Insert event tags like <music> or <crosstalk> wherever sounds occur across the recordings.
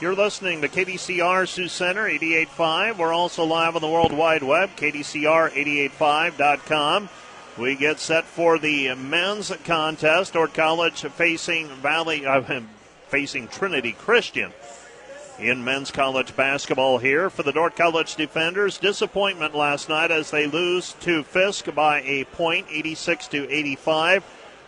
You're listening to KDCR Sioux Center 88.5. We're also live on the World Wide Web, KDCR885.com. We get set for the men's contest. Dordt College facing Valley, uh, <laughs> facing Trinity Christian in men's college basketball here for the Dordt College defenders. Disappointment last night as they lose to Fisk by a point, 86 to 85.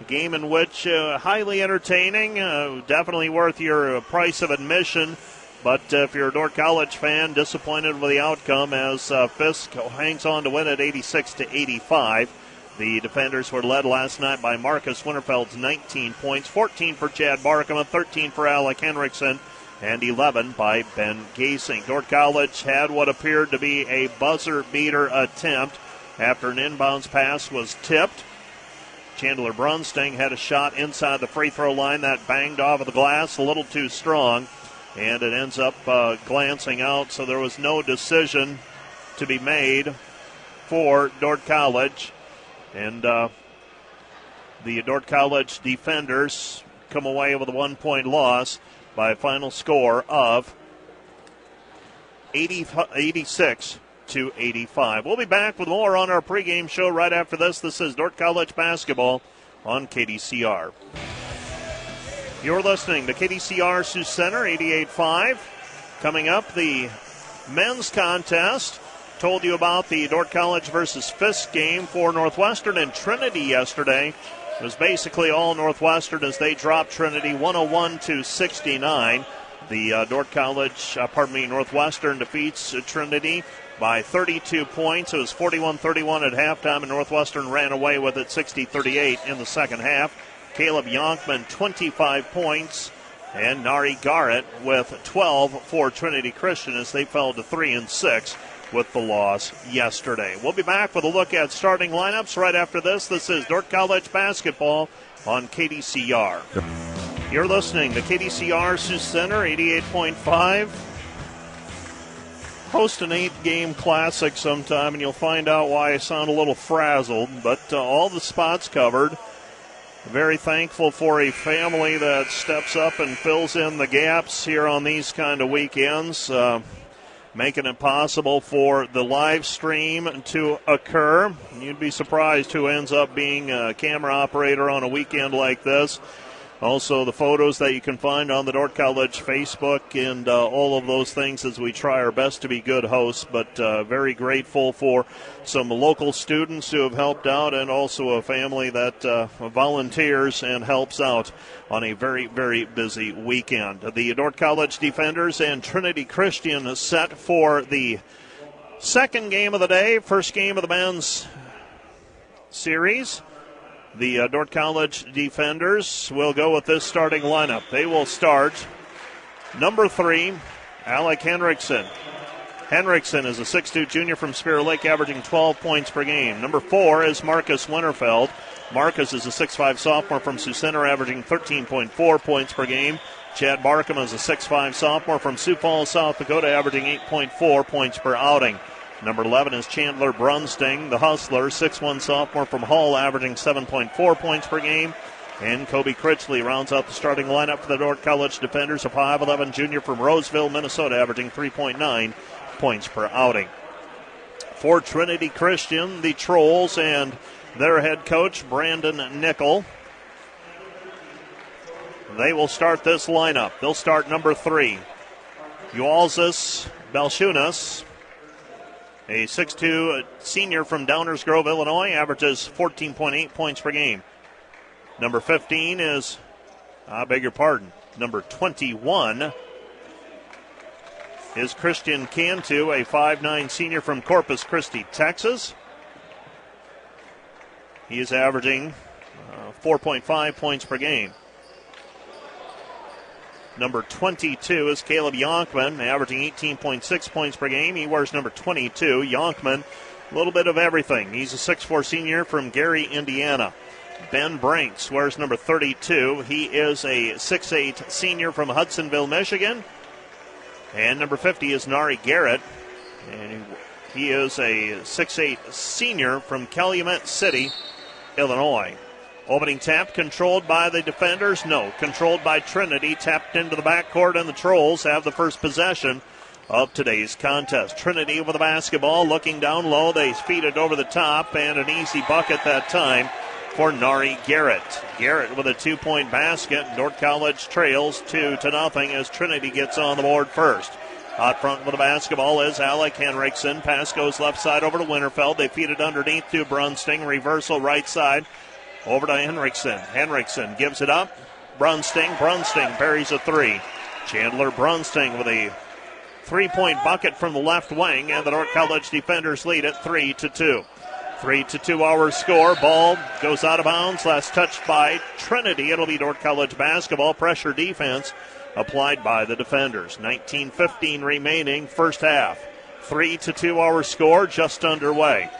Game in which uh, highly entertaining, uh, definitely worth your uh, price of admission. But if you're a Dordt College fan, disappointed with the outcome as uh, Fisk hangs on to win at 86 to 85. The defenders were led last night by Marcus Winterfeld's 19 points, 14 for Chad Barkema, 13 for Alec Henriksen, and 11 by Ben Gasink. Dordt College had what appeared to be a buzzer beater attempt after an inbounds pass was tipped. Chandler Brunsting had a shot inside the free throw line that banged off of the glass a little too strong, and it ends up uh, glancing out. So there was no decision to be made for Dordt College, and uh, the Dordt College defenders come away with a one-point loss by a final score of 80, 86 to 85. We'll be back with more on our pregame show right after this. This is Dordt College basketball on KDCR. You're listening to KDCR Sioux Center 88.5. Coming up, the men's contest. Told you about the Dordt College versus Fisk game for Northwestern and Trinity yesterday. It was basically all Northwestern as they dropped Trinity 101 to 69. The uh, Dordt College, uh, pardon me, Northwestern defeats uh, Trinity by 32 points. It was 41 31 at halftime, and Northwestern ran away with it 60 38 in the second half. Caleb Yonkman, 25 points, and Nari Garrett with 12 for Trinity Christian as they fell to 3 and 6 with the loss yesterday. We'll be back with a look at starting lineups right after this. This is Dordt College basketball on KDCR. You're listening to KDCR Sioux Center 88.5 host an eight game classic sometime and you'll find out why I sound a little frazzled. But uh, all the spots covered. Very thankful for a family that steps up and fills in the gaps here on these kind of weekends, uh, making it possible for the live stream to occur. You'd be surprised who ends up being a camera operator on a weekend like this. Also, the photos that you can find on the Dordt College Facebook and uh, all of those things as we try our best to be good hosts. But uh, very grateful for some local students who have helped out and also a family that uh, volunteers and helps out on a very, very busy weekend. The Dordt College Defenders and Trinity Christian set for the second game of the day, first game of the men's series. The uh, Dordt College defenders will go with this starting lineup. They will start number three, Alec Henriksen. Henriksen is a 6'2 junior from Spirit Lake, averaging 12 points per game. Number four is Marcus Winterfeld. Marcus is a 6'5 sophomore from Sioux Center, averaging 13.4 points per game. Chad Barkema is a 6'5 sophomore from Sioux Falls, South Dakota, averaging 8.4 points per outing. Number 11 is Chandler Brunsting, the hustler, 6'1 sophomore from Hull, averaging 7.4 points per game. And Kobe Critchley rounds out the starting lineup for the Dordt College defenders, a 5'11 junior from Roseville, Minnesota, averaging 3.9 points per outing. For Trinity Christian, the Trolls and their head coach, Brandon Nickel. They will start this lineup. They'll start number three. Ualzis Belchunas, a 6'2 senior from Downers Grove, Illinois, averages 14.8 points per game. Number 15 is, I beg your pardon, number 21 is Christian Cantu, a 5'9 senior from Corpus Christi, Texas. He is averaging uh, 4.5 points per game. Number 22 is Caleb Yonkman, averaging 18.6 points per game. He wears number 22. Yonkman, a little bit of everything. He's a 6'4 senior from Gary, Indiana. Ben Brinks wears number 32. He is a 6'8 senior from Hudsonville, Michigan. And number 50 is Nari Garrett. And he is a 6'8 senior from Calumet City, Illinois. Opening tap controlled by the defenders? No. Controlled by Trinity. Tapped into the backcourt, and the Trolls have the first possession of today's contest. Trinity with the basketball, looking down low. They feed it over the top, and an easy bucket that time for Nari Garrett. Garrett with a two point basket. Dordt College trails two to nothing as Trinity gets on the board first. Out front with the basketball is Alec Henriksen. Pass goes left side over to Winterfeld. They feed it underneath to Brunsting. Reversal right side over to Henriksen. Henriksen gives it up. Brunsting. Brunsting buries a three. Chandler Brunsting with a three point bucket from the left wing, and the Dordt College defenders lead it three to two. Three to two hour score. Ball goes out of bounds. Last touched by Trinity. It'll be Dordt College basketball. Pressure defense applied by the defenders. 19-15 remaining first half. Three to two hour score just underway.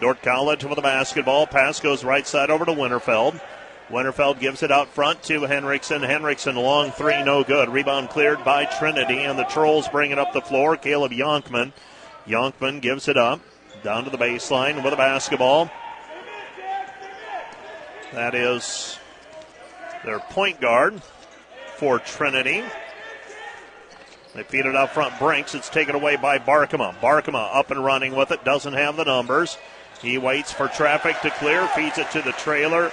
Dordt College with the basketball. Pass goes right side over to Winterfeld. Winterfeld gives it out front to Henriksen. Henriksen, long three, no good. Rebound cleared by Trinity, and the Trolls bring it up the floor. Caleb Yonkman. Yonkman gives it up down to the baseline with a basketball. That is their point guard for Trinity. They feed it out front. Brinks. It's taken away by Barkema. Barkema up and running with it. Doesn't have the numbers. He waits for traffic to clear. Feeds it to the trailer.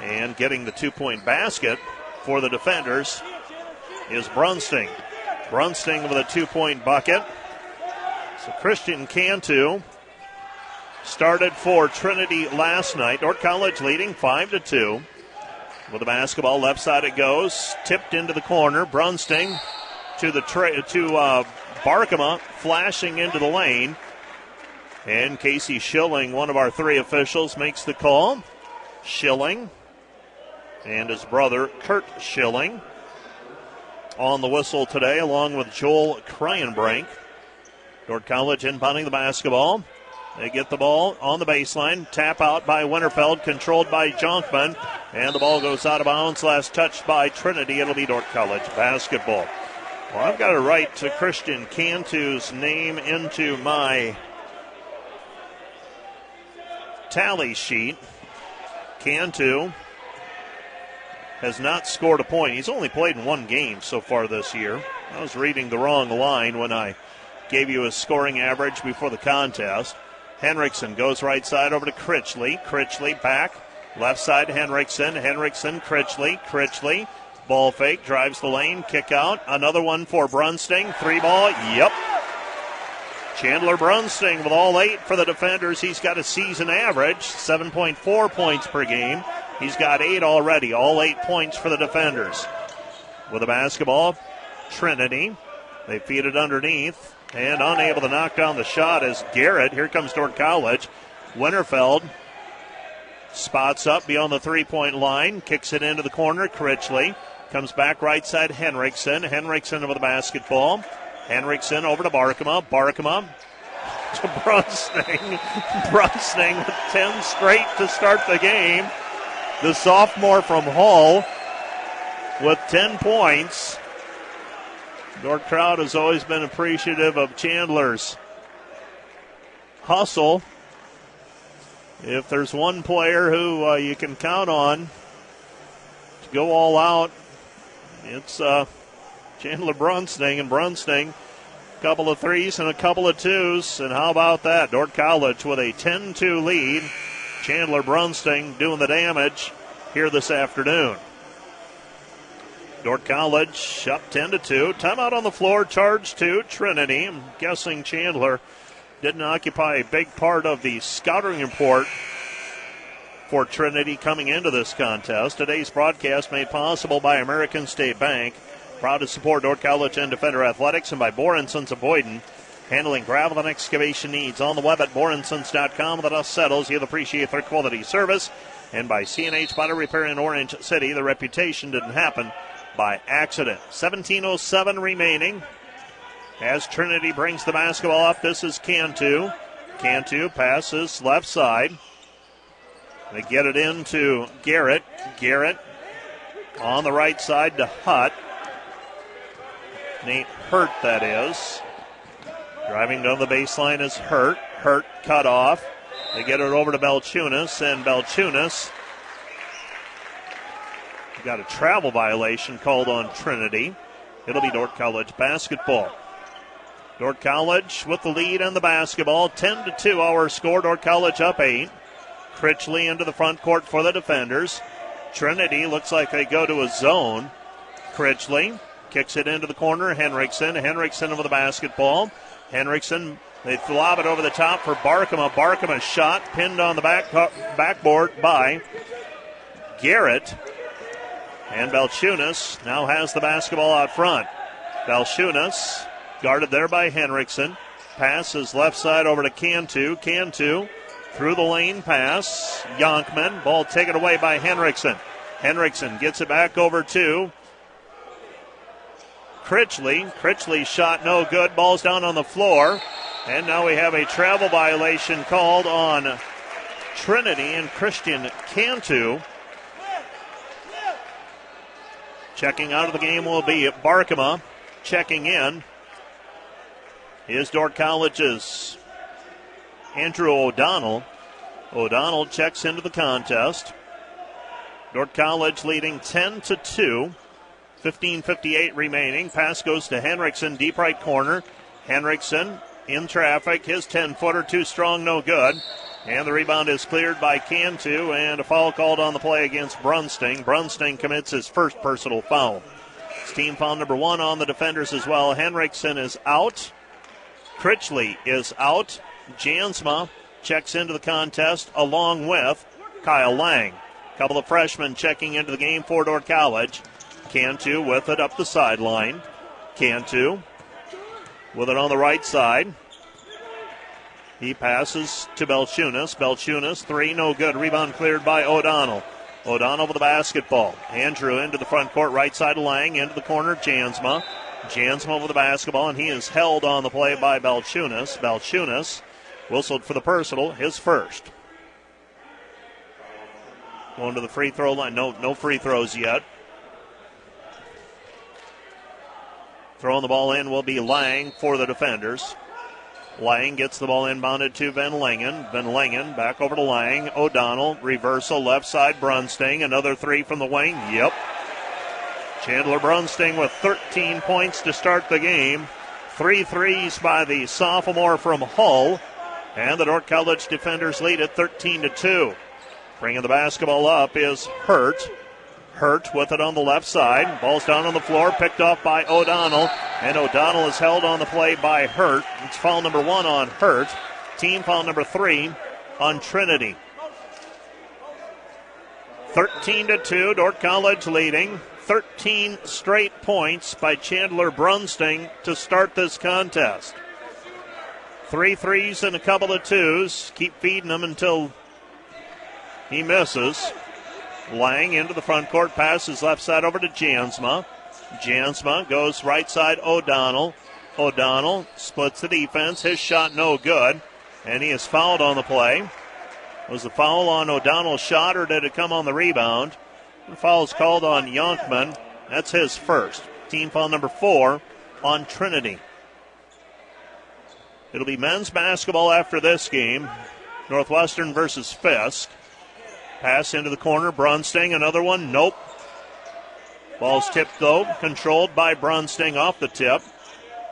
And getting the two point basket for the defenders is Brunsting. Brunsting with a two point bucket. So Christian Cantu started for Trinity last night. Dordt College leading 5 to 2. With the basketball left side it goes, tipped into the corner. Brunsting to the tra- to uh, Barkema, flashing into the lane. And Casey Schilling, one of our three officials, makes the call. Schilling and his brother Kurt Schilling on the whistle today, along with Joel Kryenbrink. Dordt College inbounding the basketball. They get the ball on the baseline. Tap out by Winterfeld, controlled by Jonkman. And the ball goes out of bounds. Last touched by Trinity. It'll be Dordt College basketball. Well, I've got to write to Christian Cantu's name into my tally sheet. Cantu has not scored a point. He's only played in one game so far this year. I was reading the wrong line when I gave you a scoring average before the contest. Henriksen goes right side over to Critchley. Critchley back. Left side, Henriksen. Henriksen, Critchley. Critchley. Ball fake, drives the lane, kick out. Another one for Brunsting. Three ball. Yep. Chandler Brunsting with all eight for the defenders. He's got a season average, 7.4 points per game. He's got eight already, all eight points for the defenders. With the basketball, Trinity. They feed it underneath and unable to knock down the shot is Garrett. Here comes Dordt College. Winterfeld spots up beyond the three point line, kicks it into the corner. Critchley comes back right side. Henriksen. Henriksen over the basketball. Henriksen over to Barkema. Barkema <laughs> to Brunsting. Brunsting with 10 straight to start the game the sophomore from Hull with 10 points. Dordt crowd has always been appreciative of Chandler's hustle. If there's one player who uh, you can count on to go all out, it's uh, Chandler Brunsting. And Brunsting, a couple of threes and a couple of twos. And how about that? Dordt College with a 10 2 lead. Chandler Brunsting doing the damage here this afternoon. Dordt College up 10 to 2. Timeout on the floor, charge to Trinity. I'm guessing Chandler didn't occupy a big part of the scouting report for Trinity coming into this contest. Today's broadcast made possible by American State Bank. Proud to support Dordt College and Defender Athletics and by Boren Sons of Boyden handling gravel and excavation needs on the web at borensons.com. The dust settles. You'll appreciate their quality service. And by CNH Body Repair in Orange City, the reputation didn't happen by accident. 17.07 remaining. As Trinity brings the basketball up, this is Cantu. Cantu passes left side. They get it into Garrett. Garrett on the right side to Hutt. Nate Hurt, that is. Driving down the baseline is Hurt. Hurt cut off. They get it over to Belchunas, and Belchunas got a travel violation called on Trinity. It'll be Dordt College basketball. Dordt College with the lead on the basketball. 10 to 2 our score. Dordt College up 8. Critchley into the front court for the defenders. Trinity looks like they go to a zone. Critchley kicks it into the corner. Henriksen. Henriksen over the basketball. Henriksen, they lob it over the top for Barkema. Barkema shot pinned on the back backboard by Garrett. And Belchunas now has the basketball out front. Belchunas guarded there by Henriksen. Passes left side over to Cantu. Cantu through the lane pass. Yonkman. Ball taken away by Henriksen. Henriksen gets it back over to Critchley. Critchley shot no good. Ball's down on the floor. And now we have a travel violation called on Trinity and Christian Cantu. Checking out of the game will be Barkema. Checking in is Dordt College's Andrew O'Donnell. O'Donnell checks into the contest. Dordt College leading 10 to 2. 15.58 remaining. Pass goes to Henriksen, deep right corner. Henriksen in traffic. His 10 footer, too strong, no good. And the rebound is cleared by Cantu, and a foul called on the play against Brunsting. Brunsting commits his first personal foul. It's team foul number one on the defenders as well. Henriksen is out. Critchley is out. Jansma checks into the contest along with Kyle Lang. A couple of freshmen checking into the game for Dordt College. Cantu with it up the sideline. Cantu with it on the right side. He passes to Belchunas. Belchunas, three, no good. Rebound cleared by O'Donnell. O'Donnell with the basketball. Andrew into the front court, right side of Lang, into the corner, Jansma. Jansma with the basketball, and he is held on the play by Belchunas. Belchunas whistled for the personal, his first. Going to the free throw line. No, no free throws yet. Throwing the ball in will be Lang for the defenders. Lang gets the ball inbounded to Van Langen. Van Langen back over to Lang. O'Donnell, reversal, left side, Brunsting. Another three from the wing. Yep. Chandler Brunsting with 13 points to start the game. Three threes by the sophomore from Hull. And the Dordt College defenders lead at 13 to 2. Bringing the basketball up is Hurt. Hurt with it on the left side. Ball's down on the floor, picked off by O'Donnell. And O'Donnell is held on the play by Hurt. It's foul number one on Hurt. Team foul number three on Trinity. 13 to 2, Dordt College leading. 13 straight points by Chandler Brunsting to start this contest. Three threes and a couple of twos. Keep feeding them until he misses. Lang into the front court, passes left side over to Jansma. Jansma goes right side O'Donnell. O'Donnell splits the defense. His shot no good. And he is fouled on the play. Was the foul on O'Donnell's shot or did it come on the rebound? The foul is called on Yonkman. That's his first. Team foul number four on Trinity. It'll be men's basketball after this game. Northwestern versus Fisk. Pass into the corner. Brunsting, another one. Nope. Ball's tipped though, controlled by Brunsting off the tip.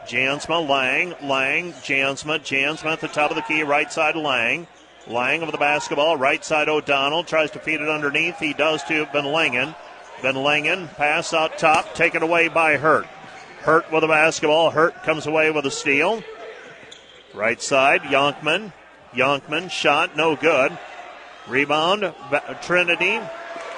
Jansma, Lang, Lang, Jansma, Jansma at the top of the key, right side Lang. Lang over the basketball, right side O'Donnell tries to feed it underneath. He does to Van Langen. Van Langen pass out top, taken away by Hurt. Hurt with the basketball. Hurt comes away with a steal. Right side, Yonkman. Yonkman shot, no good. Rebound, Trinity.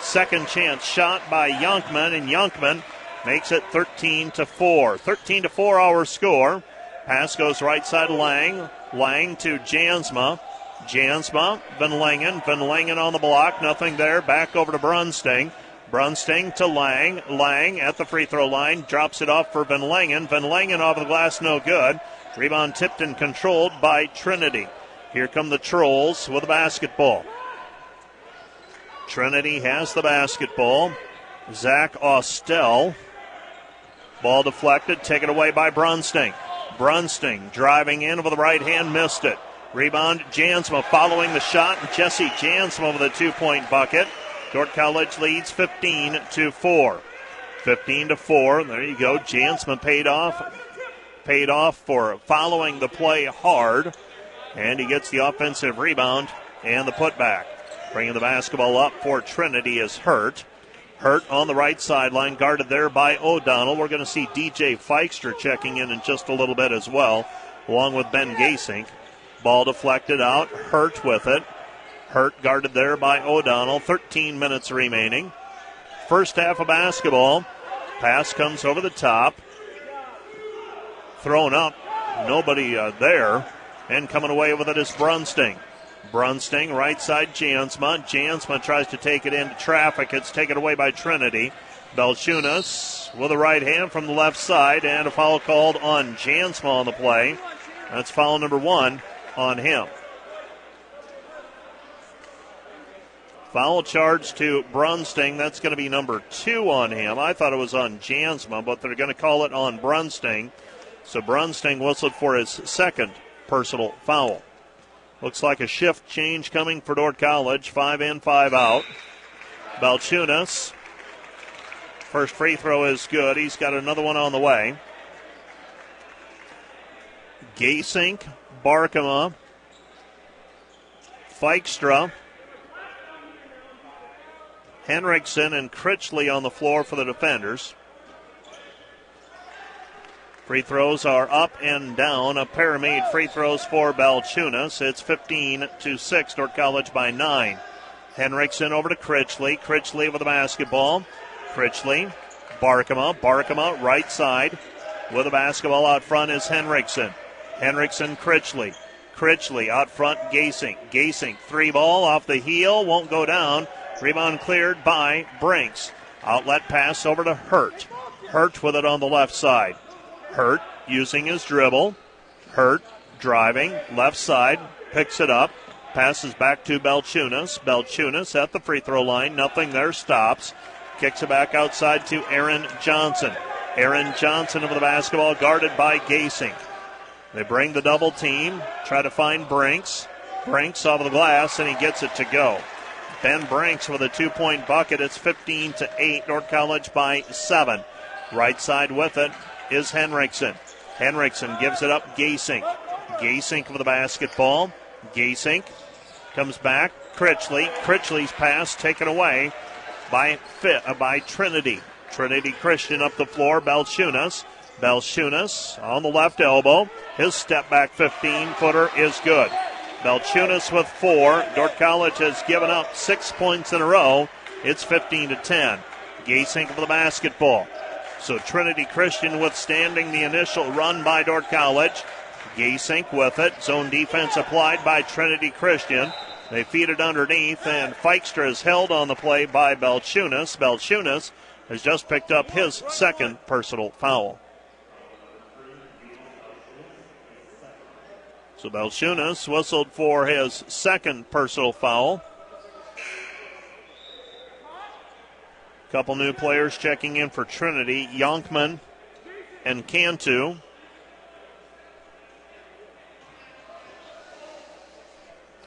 Second chance shot by Yonkman, and Yonkman makes it 13 to 4. 13 to 4 our score. Pass goes right side Lang. Lang to Jansma. Jansma, Van Langen. Van Langen on the block. Nothing there. Back over to Brunsting. Brunsting to Lang. Lang at the free throw line. Drops it off for Van Langen. Van Langen off the glass. No good. Rebound tipped and controlled by Trinity. Here come the Trolls with a basketball. Trinity has the basketball. Zach Austell. Ball deflected, taken away by Brunsting. Brunsting driving in with the right hand, missed it. Rebound, Jansma following the shot, and Jesse Jansma with a two point bucket. Dordt College leads 15 to 4. 15 to 4. There you go. Jansma paid off. Paid off for following the play hard. And he gets the offensive rebound and the putback. Bringing the basketball up for Trinity is Hurt. Hurt on the right sideline, guarded there by O'Donnell. We're going to see DJ Feikstra checking in in just a little bit as well, along with Ben Gasink. Ball deflected out. Hurt with it. Hurt guarded there by O'Donnell. 13 minutes remaining. First half of basketball. Pass comes over the top. Thrown up. Nobody uh, there. And coming away with it is Brunsting. Brunsting, right side Jansma. Jansma tries to take it into traffic. It's taken away by Trinity. Belchunas with a right hand from the left side and a foul called on Jansma on the play. That's foul number one on him. Foul charge to Brunsting. That's going to be number two on him. I thought it was on Jansma, but they're going to call it on Brunsting. So Brunsting whistled for his second personal foul. Looks like a shift change coming for Dordt College. Five in, five out. Balchunas. First free throw is good. He's got another one on the way. Gasink, Barkema, Feikstra, Henriksen, and Critchley on the floor for the defenders. Free throws are up and down. A pair made free throws for Balchunas. It's 15 to 6. Dordt College by 9. Henriksen over to Critchley. Critchley with the basketball. Critchley. Barkema. Barkema right side. With the basketball out front is Henriksen. Henriksen Critchley. Critchley out front Gasink. Gasink three ball off the heel. Won't go down. Rebound cleared by Brinks. Outlet pass over to Hurt. Hurt with it on the left side. Hurt using his dribble. Hurt driving left side, picks it up, passes back to Belchunas. Belchunas at the free throw line, nothing there, stops, kicks it back outside to Aaron Johnson. Aaron Johnson over the basketball, guarded by Gasink. They bring the double team, try to find Brinks. Brinks off of the glass, and he gets it to go. Ben Brinks with a two point bucket. It's 15 to 8. Dordt College by seven. Right side with it is Henriksen. Henriksen gives it up. Gasink. Gasink with the basketball. Gasink comes back. Critchley. Critchley's pass taken away by uh, by Trinity. Trinity Christian up the floor. Belchunas. Belchunas on the left elbow. His step back 15 footer is good. Belchunas with four. Dordt College has given up six points in a row. It's 15 to 10. Gasink for the basketball. So Trinity Christian withstanding the initial run by Dordt College. Gasink with it. Zone defense applied by Trinity Christian. They feed it underneath, and Feikstra is held on the play by Belchunas. Belchunas has just picked up his second personal foul. So Belchunas whistled for his second personal foul. Couple new players checking in for Trinity Yonkman and Cantu.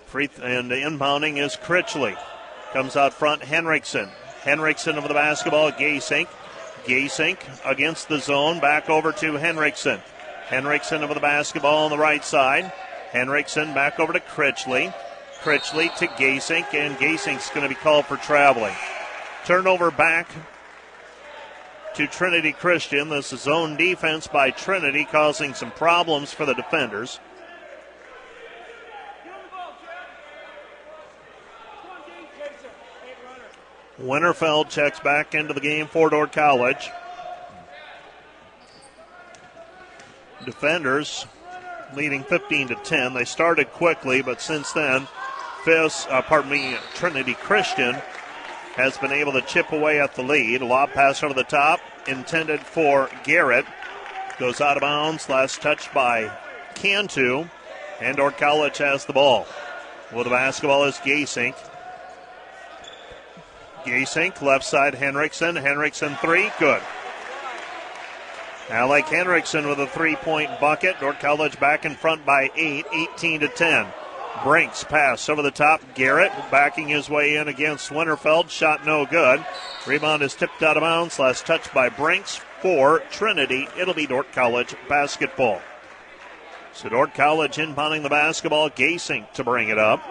Free th- and inbounding is Critchley. Comes out front, Henriksen. Henriksen over the basketball, Gasink. Gasink against the zone, back over to Henriksen. Henriksen over the basketball on the right side. Henriksen back over to Critchley. Critchley to Gasink, and Gasink's going to be called for traveling. Turnover back to Trinity Christian. This is zone defense by Trinity, causing some problems for the defenders. Winterfeld checks back into the game for Dordt College. Defenders leading 15 to 10. They started quickly, but since then, Fisk, uh, pardon me, Trinity Christian has been able to chip away at the lead. Lob pass over the top, intended for Garrett. Goes out of bounds. Last touch by Cantu. And College has the ball. Well, the basketball is Gasink. Gasink, left side Henriksen. Henriksen three, good. Alec Henriksen with a three point bucket. Dordt College back in front by eight, 18 to 10. Brinks pass over the top. Garrett backing his way in against Winterfeld. Shot no good. Rebound is tipped out of bounds. Last touch by Brinks for Trinity. It'll be Dordt College basketball. So Dordt College inbounding the basketball. Gasink to bring it up.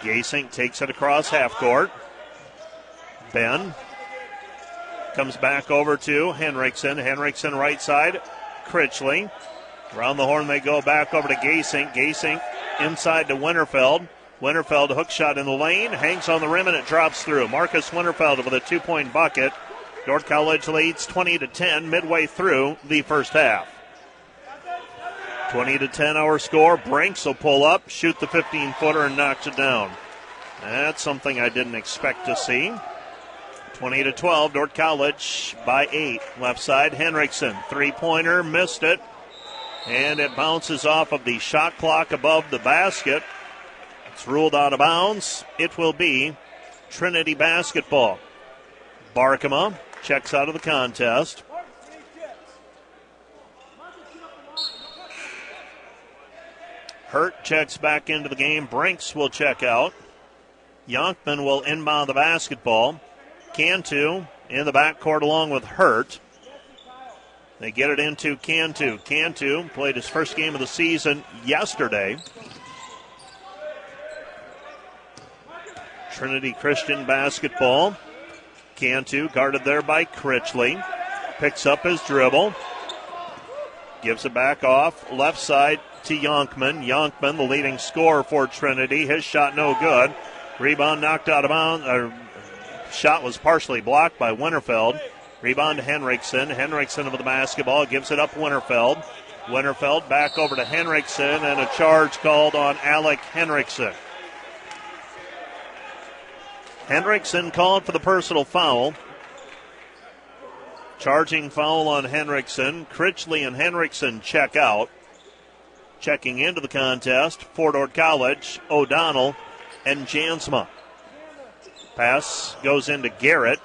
Gasink takes it across half court. Ben comes back over to Henriksen. Henriksen right side. Critchley. Around the horn they go back over to Gasink. Gasink inside to Winterfeld. Winterfeld hook shot in the lane, hangs on the rim and it drops through. Marcus Winterfeld with a two point bucket. Dordt College leads 20 to 10 midway through the first half. 20 to 10 our score. Brinks will pull up, shoot the 15 footer, and knocks it down. That's something I didn't expect to see. 20 to 12, Dordt College by eight. Left side, Henriksen. Three pointer, missed it. And it bounces off of the shot clock above the basket. It's ruled out of bounds. It will be Trinity basketball. Barkema checks out of the contest. Hurt checks back into the game. Brinks will check out. Yonkman will inbound the basketball. Cantu in the backcourt along with Hurt. They get it into Cantu. Cantu played his first game of the season yesterday. Trinity Christian basketball. Cantu guarded there by Critchley. Picks up his dribble. Gives it back off. Left side to Yonkman. Yonkman, the leading scorer for Trinity. His shot no good. Rebound knocked out of bounds. Shot was partially blocked by Winterfeld. Rebound to Henriksen. Henriksen with the basketball gives it up Winterfeld. Winterfeld back over to Henriksen and a charge called on Alec Henriksen. Henriksen called for the personal foul. Charging foul on Henriksen. Critchley and Henriksen check out. Checking into the contest, Fort Ord College, O'Donnell, and Jansma. Pass goes into Garrett.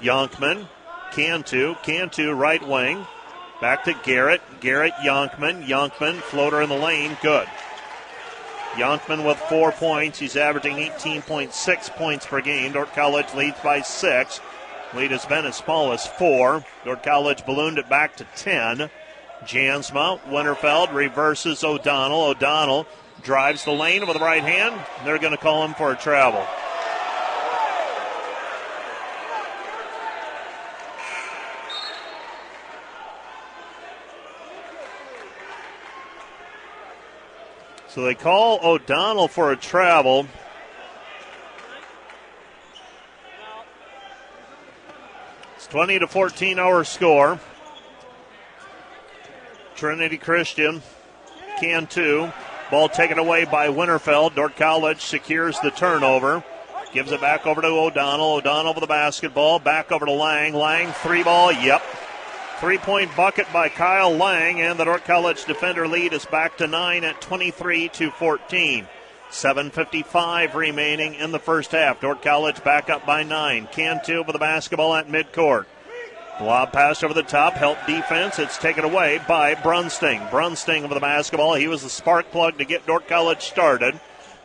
Yonkman, Cantu, Cantu right wing. Back to Garrett. Garrett, Yonkman. Yonkman, floater in the lane. Good. Yonkman with four points. He's averaging 18.6 points per game. Dordt College leads by six. Lead has been as small as four. Dordt College ballooned it back to 10. Jansma, Winterfeld reverses O'Donnell. O'Donnell drives the lane with the right hand. They're going to call him for a travel. So they call O'Donnell for a travel. It's 20 to 14 our score. Trinity Christian, Cantu. Ball taken away by Winterfeld. Dordt College secures the turnover. Gives it back over to O'Donnell. O'Donnell with the basketball. Back over to Lang. Lang, three ball. Yep. Three point bucket by Kyle Lang, and the Dordt College defender lead is back to nine at 23 to 14. 7.55 remaining in the first half. Dordt College back up by nine. Cantu with the basketball at midcourt. Lob pass over the top, help defense. It's taken away by Brunsting. Brunsting with the basketball. He was the spark plug to get Dordt College started.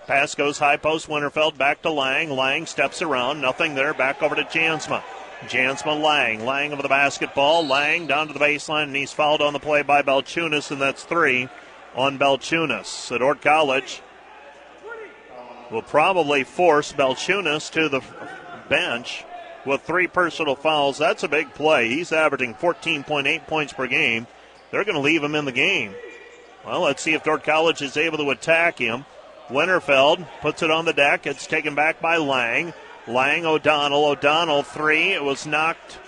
Pass goes high post. Winterfeld back to Lang. Lang steps around. Nothing there. Back over to Jansma. Jansma Lang. Lang over the basketball. Lang down to the baseline, and he's fouled on the play by Belchunas, and that's three on Belchunas. So Dordt College will probably force Belchunas to the bench with three personal fouls. That's a big play. He's averaging 14.8 points per game. They're going to leave him in the game. Well, let's see if Dordt College is able to attack him. Winterfeld puts it on the deck. It's taken back by Lang. Lang O'Donnell. O'Donnell three. It was knocked.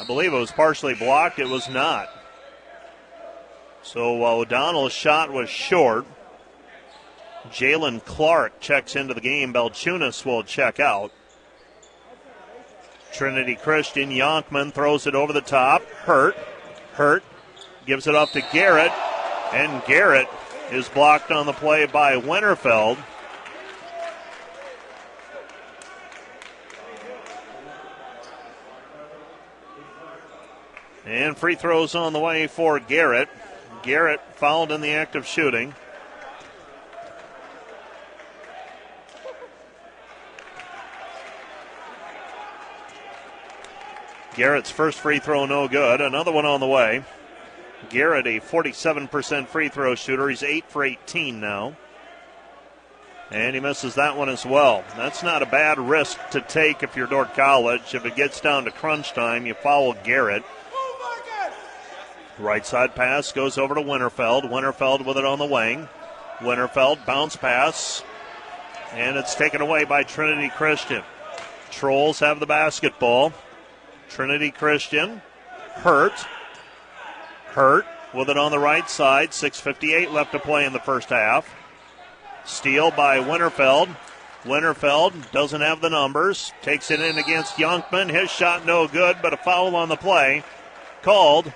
I believe it was partially blocked. It was not. So uh, O'Donnell's shot was short. Jalen Clark checks into the game. Belchunas will check out. Trinity Christian Yonkman throws it over the top. Hurt. Hurt gives it up to Garrett. And Garrett is blocked on the play by Winterfeld. And free throws on the way for Garrett. Garrett fouled in the act of shooting. Garrett's first free throw no good. Another one on the way. Garrett, a 47% free throw shooter. He's 8 for 18 now. And he misses that one as well. That's not a bad risk to take if you're Dordt College. If it gets down to crunch time, you foul Garrett. Right side pass goes over to Winterfeld. Winterfeld with it on the wing. Winterfeld bounce pass. And it's taken away by Trinity Christian. Trolls have the basketball. Trinity Christian. Hurt. Hurt with it on the right side. 6.58 left to play in the first half. Steal by Winterfeld. Winterfeld doesn't have the numbers. Takes it in against Yonkman. His shot no good, but a foul on the play. Called.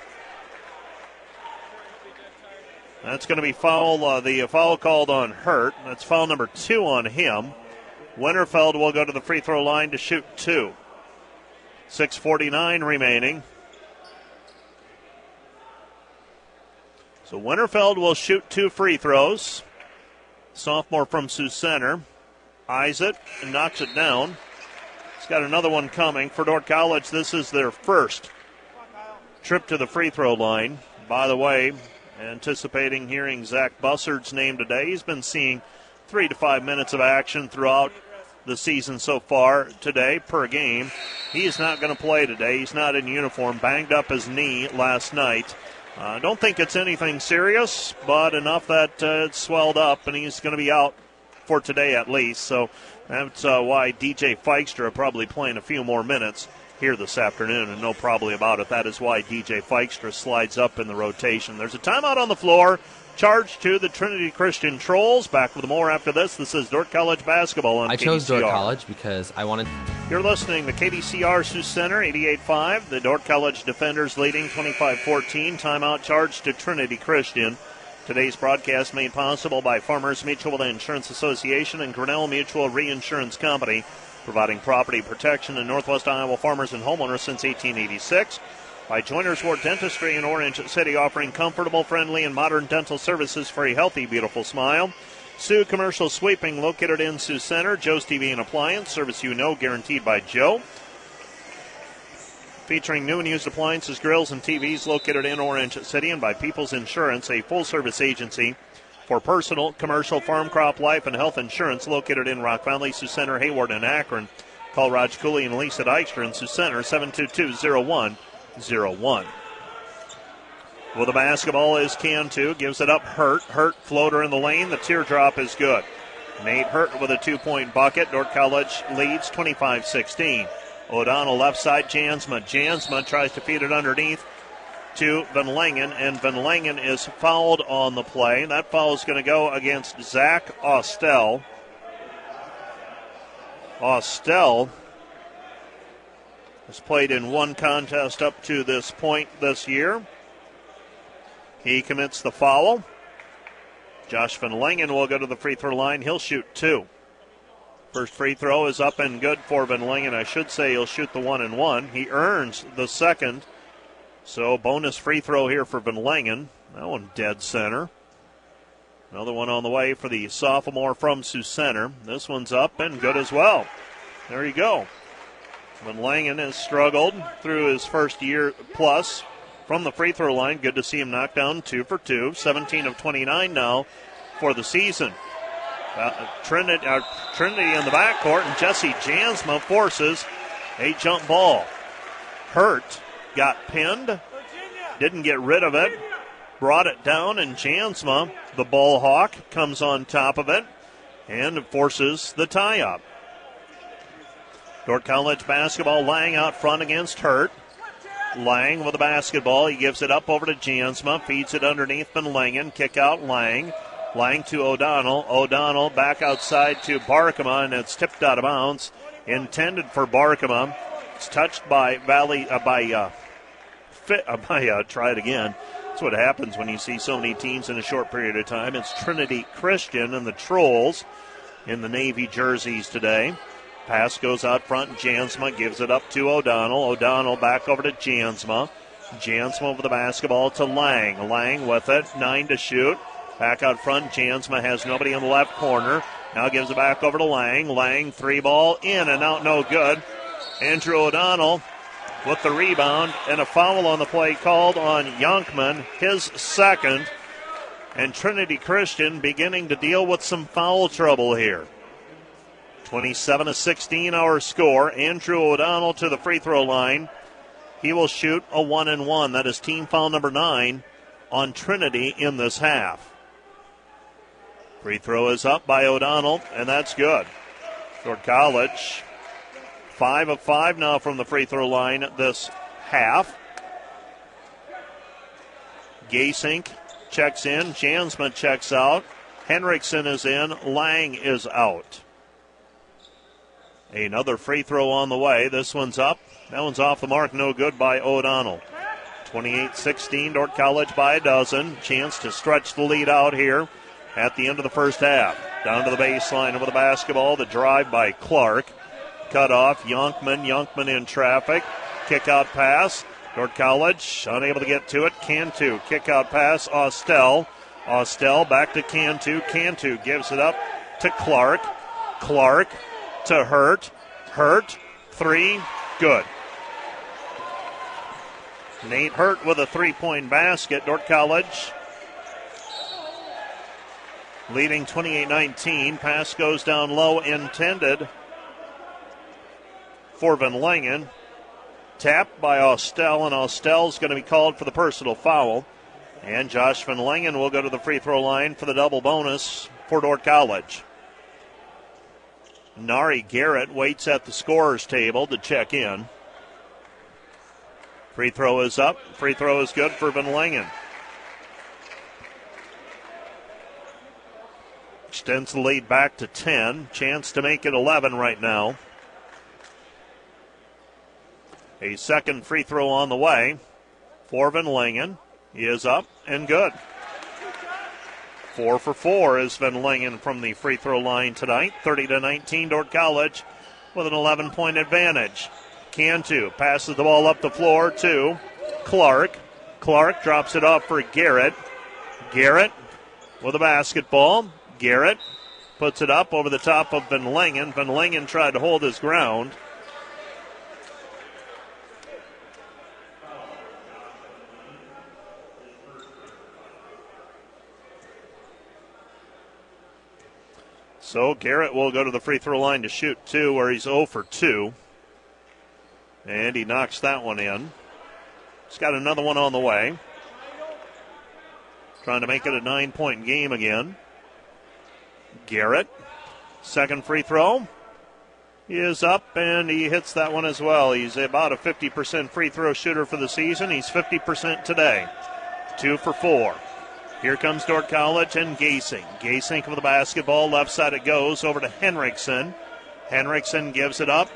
That's going to be foul. Uh, the foul called on Hurt. That's foul number two on him. Winterfeld will go to the free throw line to shoot two. 6.49 remaining. So Winterfeld will shoot two free throws. Sophomore from Sioux Center eyes it and knocks it down. He's got another one coming for Dordt College. This is their first trip to the free throw line. By the way, anticipating hearing Zach Bussard's name today. He's been seeing three to five minutes of action throughout the season so far today per game. He's not going to play today. He's not in uniform. Banged up his knee last night. I uh, don't think it's anything serious, but enough that uh, it's swelled up, and he's going to be out for today at least. So that's uh, why DJ Feikstra probably playing a few more minutes here this afternoon, and no probably about it. That is why DJ Feikstra slides up in the rotation. There's a timeout on the floor. Charge to the Trinity Christian Trolls. Back with more after this. This is Dordt College basketball on I KDCR. chose Dordt College because I wanted. You're listening to KDCR Sioux Center 88.5. The Dordt College defenders leading 25-14. Timeout charge to Trinity Christian. Today's broadcast made possible by Farmers Mutual Insurance Association and Grinnell Mutual Reinsurance Company, providing property protection to Northwest Iowa farmers and homeowners since 1886 by Joiners Ward Dentistry in Orange City, offering comfortable, friendly, and modern dental services for a healthy, beautiful smile. Soo Commercial Sweeping, located in Sioux Center. Joe's TV and Appliance, service you know, guaranteed by Joe. Featuring new and used appliances, grills, and TVs located in Orange City and by People's Insurance, a full service agency for personal, commercial, farm crop, life, and health insurance located in Rock Valley, Sioux Center, Hayward, and Akron. Call Raj Cooley and Lisa Dykstra in Sioux Center, 72201 0 1. Well, the basketball is Cantu. Gives it up. Hurt. Hurt floater in the lane. The teardrop is good. Nate Hurt with a two point bucket. Dordt College leads 25 16. O'Donnell left side. Jansma. Jansma tries to feed it underneath to Van Langen, and Van Langen is fouled on the play. That foul is going to go against Zach Austell. Austell has played in one contest up to this point this year. He commits the foul. Josh Van Langen will go to the free throw line. He'll shoot two. First free throw is up and good for Van Langen. I should say he'll shoot the one and one. He earns the second. So bonus free throw here for Van Langen. That one dead center. Another one on the way for the sophomore from Sioux Center. This one's up and good as well. There you go. Van Langen has struggled through his first year plus from the free throw line. Good to see him knock down two for two. 17 of 29 now for the season. Uh, Trinity, uh, Trinity in the backcourt, and Jesse Jansma forces a jump ball. Hurt got pinned, didn't get rid of it, brought it down, and Jansma, the ball hawk, comes on top of it and forces the tie up. Dordt College basketball Lang out front against Hurt. Lang with the basketball. He gives it up over to Jansma. Feeds it underneath Van Langen. Kick out Lang. Lang to O'Donnell. O'Donnell back outside to Barkema, and it's tipped out of bounds. Intended for Barkema. It's touched by Valley uh, by uh, fit, uh, uh, try it again. That's what happens when you see so many teams in a short period of time. It's Trinity Christian and the Trolls in the Navy jerseys today. Pass goes out front. Jansma gives it up to O'Donnell. O'Donnell back over to Jansma. Jansma over the basketball to Lang. Lang with it, nine to shoot. Back out front, Jansma has nobody in the left corner. Now gives it back over to Lang. Lang, three ball, in and out, no good. Andrew O'Donnell with the rebound and a foul on the play called on Yonkman, his second. And Trinity Christian beginning to deal with some foul trouble here. 27 to 16 our score. Andrew O'Donnell to the free throw line. He will shoot a one and one. That is team foul number nine on Trinity in this half. Free throw is up by O'Donnell, and that's good. Dordt College, five of five now from the free throw line this half. Gasink checks in, Jansma checks out, Henriksen is in, Lang is out. Another free throw on the way. This one's up. That one's off the mark. No good by O'Donnell. 28 16, Dordt College by a dozen. Chance to stretch the lead out here at the end of the first half. Down to the baseline over the basketball. The drive by Clark. Cut off. Yonkman. Yonkman in traffic. Kick out pass. Dordt College unable to get to it. Cantu. Kick out pass. Austell. Austell back to Cantu. Cantu gives it up to Clark. Clark to Hurt. Hurt. Three. Good. Nate Hurt with a three point basket. Dordt College leading 28 19. Pass goes down low, intended for Van Langen. Tapped by Austell, and Austell's going to be called for the personal foul. And Josh Van Langen will go to the free throw line for the double bonus for Dordt College. Nari Garrett waits at the scorer's table to check in. Free throw is up. Free throw is good for Van Langen. Extends the lead back to 10. Chance to make it 11 right now. A second free throw on the way for Van Langen. Is up and good. Four for four is Van Langen from the free throw line tonight. 30 to 19, Dordt College with an 11 point advantage. Cantu passes the ball up the floor to Clark. Clark drops it off for Garrett. Garrett with a basketball. Garrett puts it up over the top of Van Langen. Van Langen tried to hold his ground. So Garrett will go to the free throw line to shoot two, where he's 0 for 2. And he knocks that one in. He's got another one on the way. Trying to make it a nine point game again. Garrett, second free throw. He is up and he hits that one as well. He's about a 50% free throw shooter for the season. He's 50% today. Two for four. Here comes Dordt College and Gasink. Gasink with the basketball. Left side it goes over to Henriksen. Henriksen gives it up.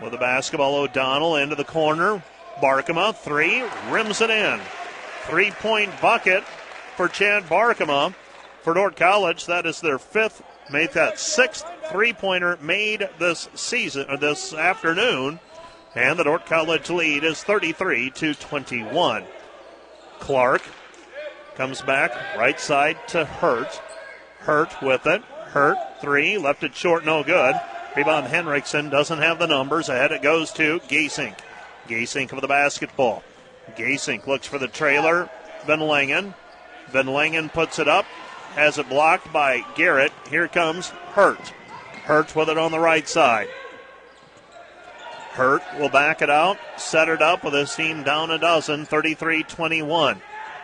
With the basketball, O'Donnell into the corner. Barkema, three, rims it in. Three point bucket for Chad Barkema for Dordt College. That is their fifth, made that sixth three pointer made this season or this afternoon. And the Dordt College lead is 33 to 21. Clark comes back right side to Hurt. Hurt with it. Hurt three, left it short, no good. Rebound Henriksen doesn't have the numbers. Ahead it goes to Gasink. Gasink with the basketball. Gasink looks for the trailer. Van Langen. Van Langen puts it up has it blocked by Garrett. Here comes Hurt. Hurt with it on the right side. Hurt will back it out, set it up with his team down a dozen, 33 21.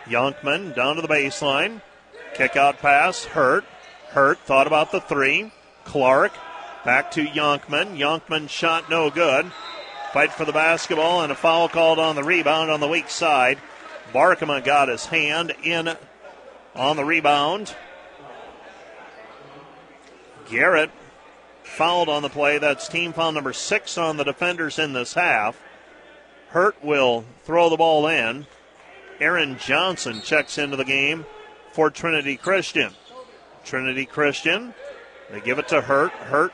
Yonkman down to the baseline. Kick out pass, Hurt. Hurt thought about the three. Clark back to Yonkman. Yonkman shot no good. Fight for the basketball and a foul called on the rebound on the weak side. Barkema got his hand in on the rebound. Garrett fouled on the play. That's team foul number six on the defenders in this half. Hurt will throw the ball in. Aaron Johnson checks into the game for Trinity Christian. Trinity Christian, they give it to Hurt. Hurt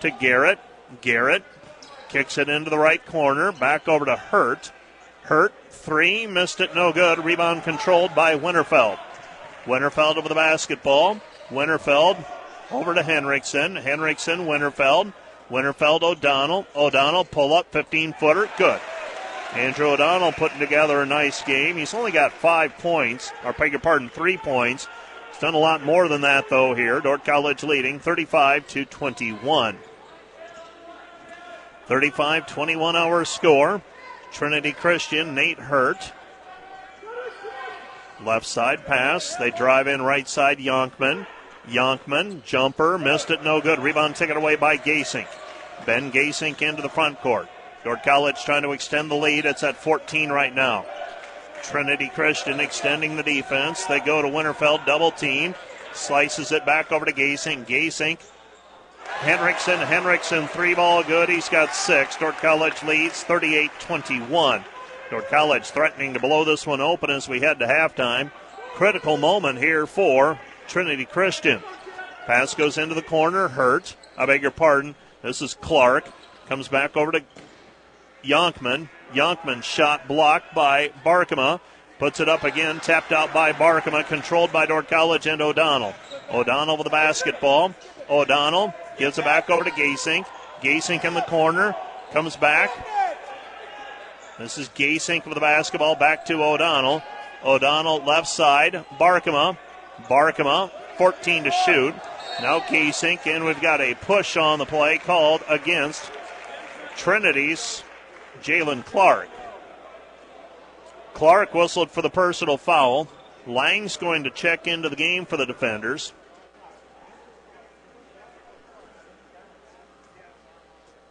to Garrett. Garrett kicks it into the right corner. Back over to Hurt. Hurt, three, missed it, no good. Rebound controlled by Winterfeld. Winterfeld over the basketball. Winterfeld over to Henriksen. Henriksen, Winterfeld. Winterfeld, O'Donnell. O'Donnell, pull up, 15 footer. Good. Andrew O'Donnell putting together a nice game. He's only got five points, or beg your pardon, three points. He's done a lot more than that, though, here. Dordt College leading 35 to 21. 35 21 hour score. Trinity Christian, Nate Hurt. Left side pass. They drive in right side, Yonkman. Yonkman, jumper, missed it, no good. Rebound taken away by Gasink. Ben Gasink into the front court. Dordt College trying to extend the lead. It's at 14 right now. Trinity Christian extending the defense. They go to Winterfeld, double team. Slices it back over to Gasink. Gasink. Henriksen, Henriksen, three ball good. He's got six. Dordt College leads 38 21. Dordt College threatening to blow this one open as we head to halftime. Critical moment here for Trinity Christian. Pass goes into the corner. Hurt. I beg your pardon. This is Clark. Comes back over to Yonkman. Yonkman shot blocked by Barkema. Puts it up again, tapped out by Barkema, controlled by Dordt College and O'Donnell. O'Donnell with the basketball. O'Donnell gives it back over to Gasink. Gasink in the corner. Comes back. This is Gasink with the basketball back to O'Donnell. O'Donnell left side. Barkema. Barkema, 14 to shoot. Now Gasink, and we've got a push on the play called against Trinity's Jalen Clark. Clark whistled for the personal foul. Lang's going to check into the game for the defenders.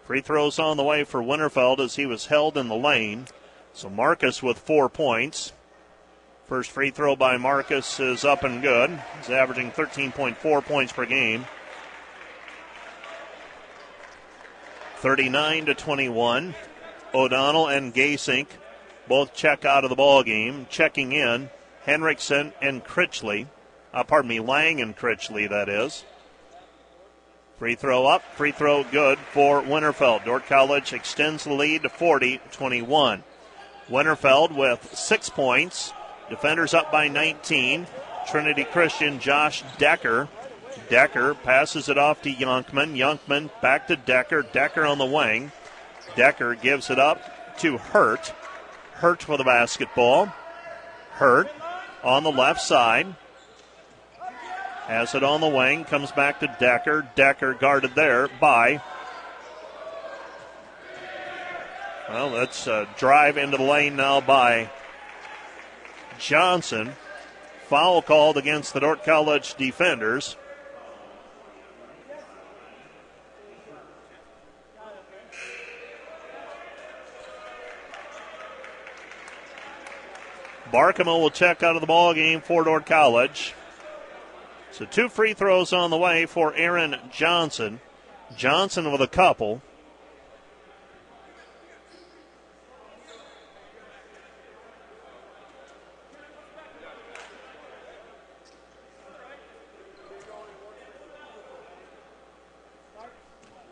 Free throws on the way for Winterfeld as he was held in the lane. So Marcus with four points. First free throw by Marcus is up and good. He's averaging 13.4 points per game. 39 to 21. O'Donnell and Gasink both check out of the ball game. Checking in, Henriksen and Critchley. Uh, pardon me, Lang and Critchley, that is. Free throw up, free throw good for Winterfeld. Dordt College extends the lead to 40 21. Winterfeld with six points. Defenders up by 19. Trinity Christian Josh Decker. Decker passes it off to Yonkman. Yonkman back to Decker. Decker on the wing. Decker gives it up to Hurt. Hurt for the basketball. Hurt on the left side. Has it on the wing. Comes back to Decker. Decker guarded there by. Well, let's uh, drive into the lane now by Johnson. Foul called against the Dordt College defenders. Barkema will check out of the ball game for Dordt College. So two free throws on the way for Aaron Johnson. Johnson with a couple.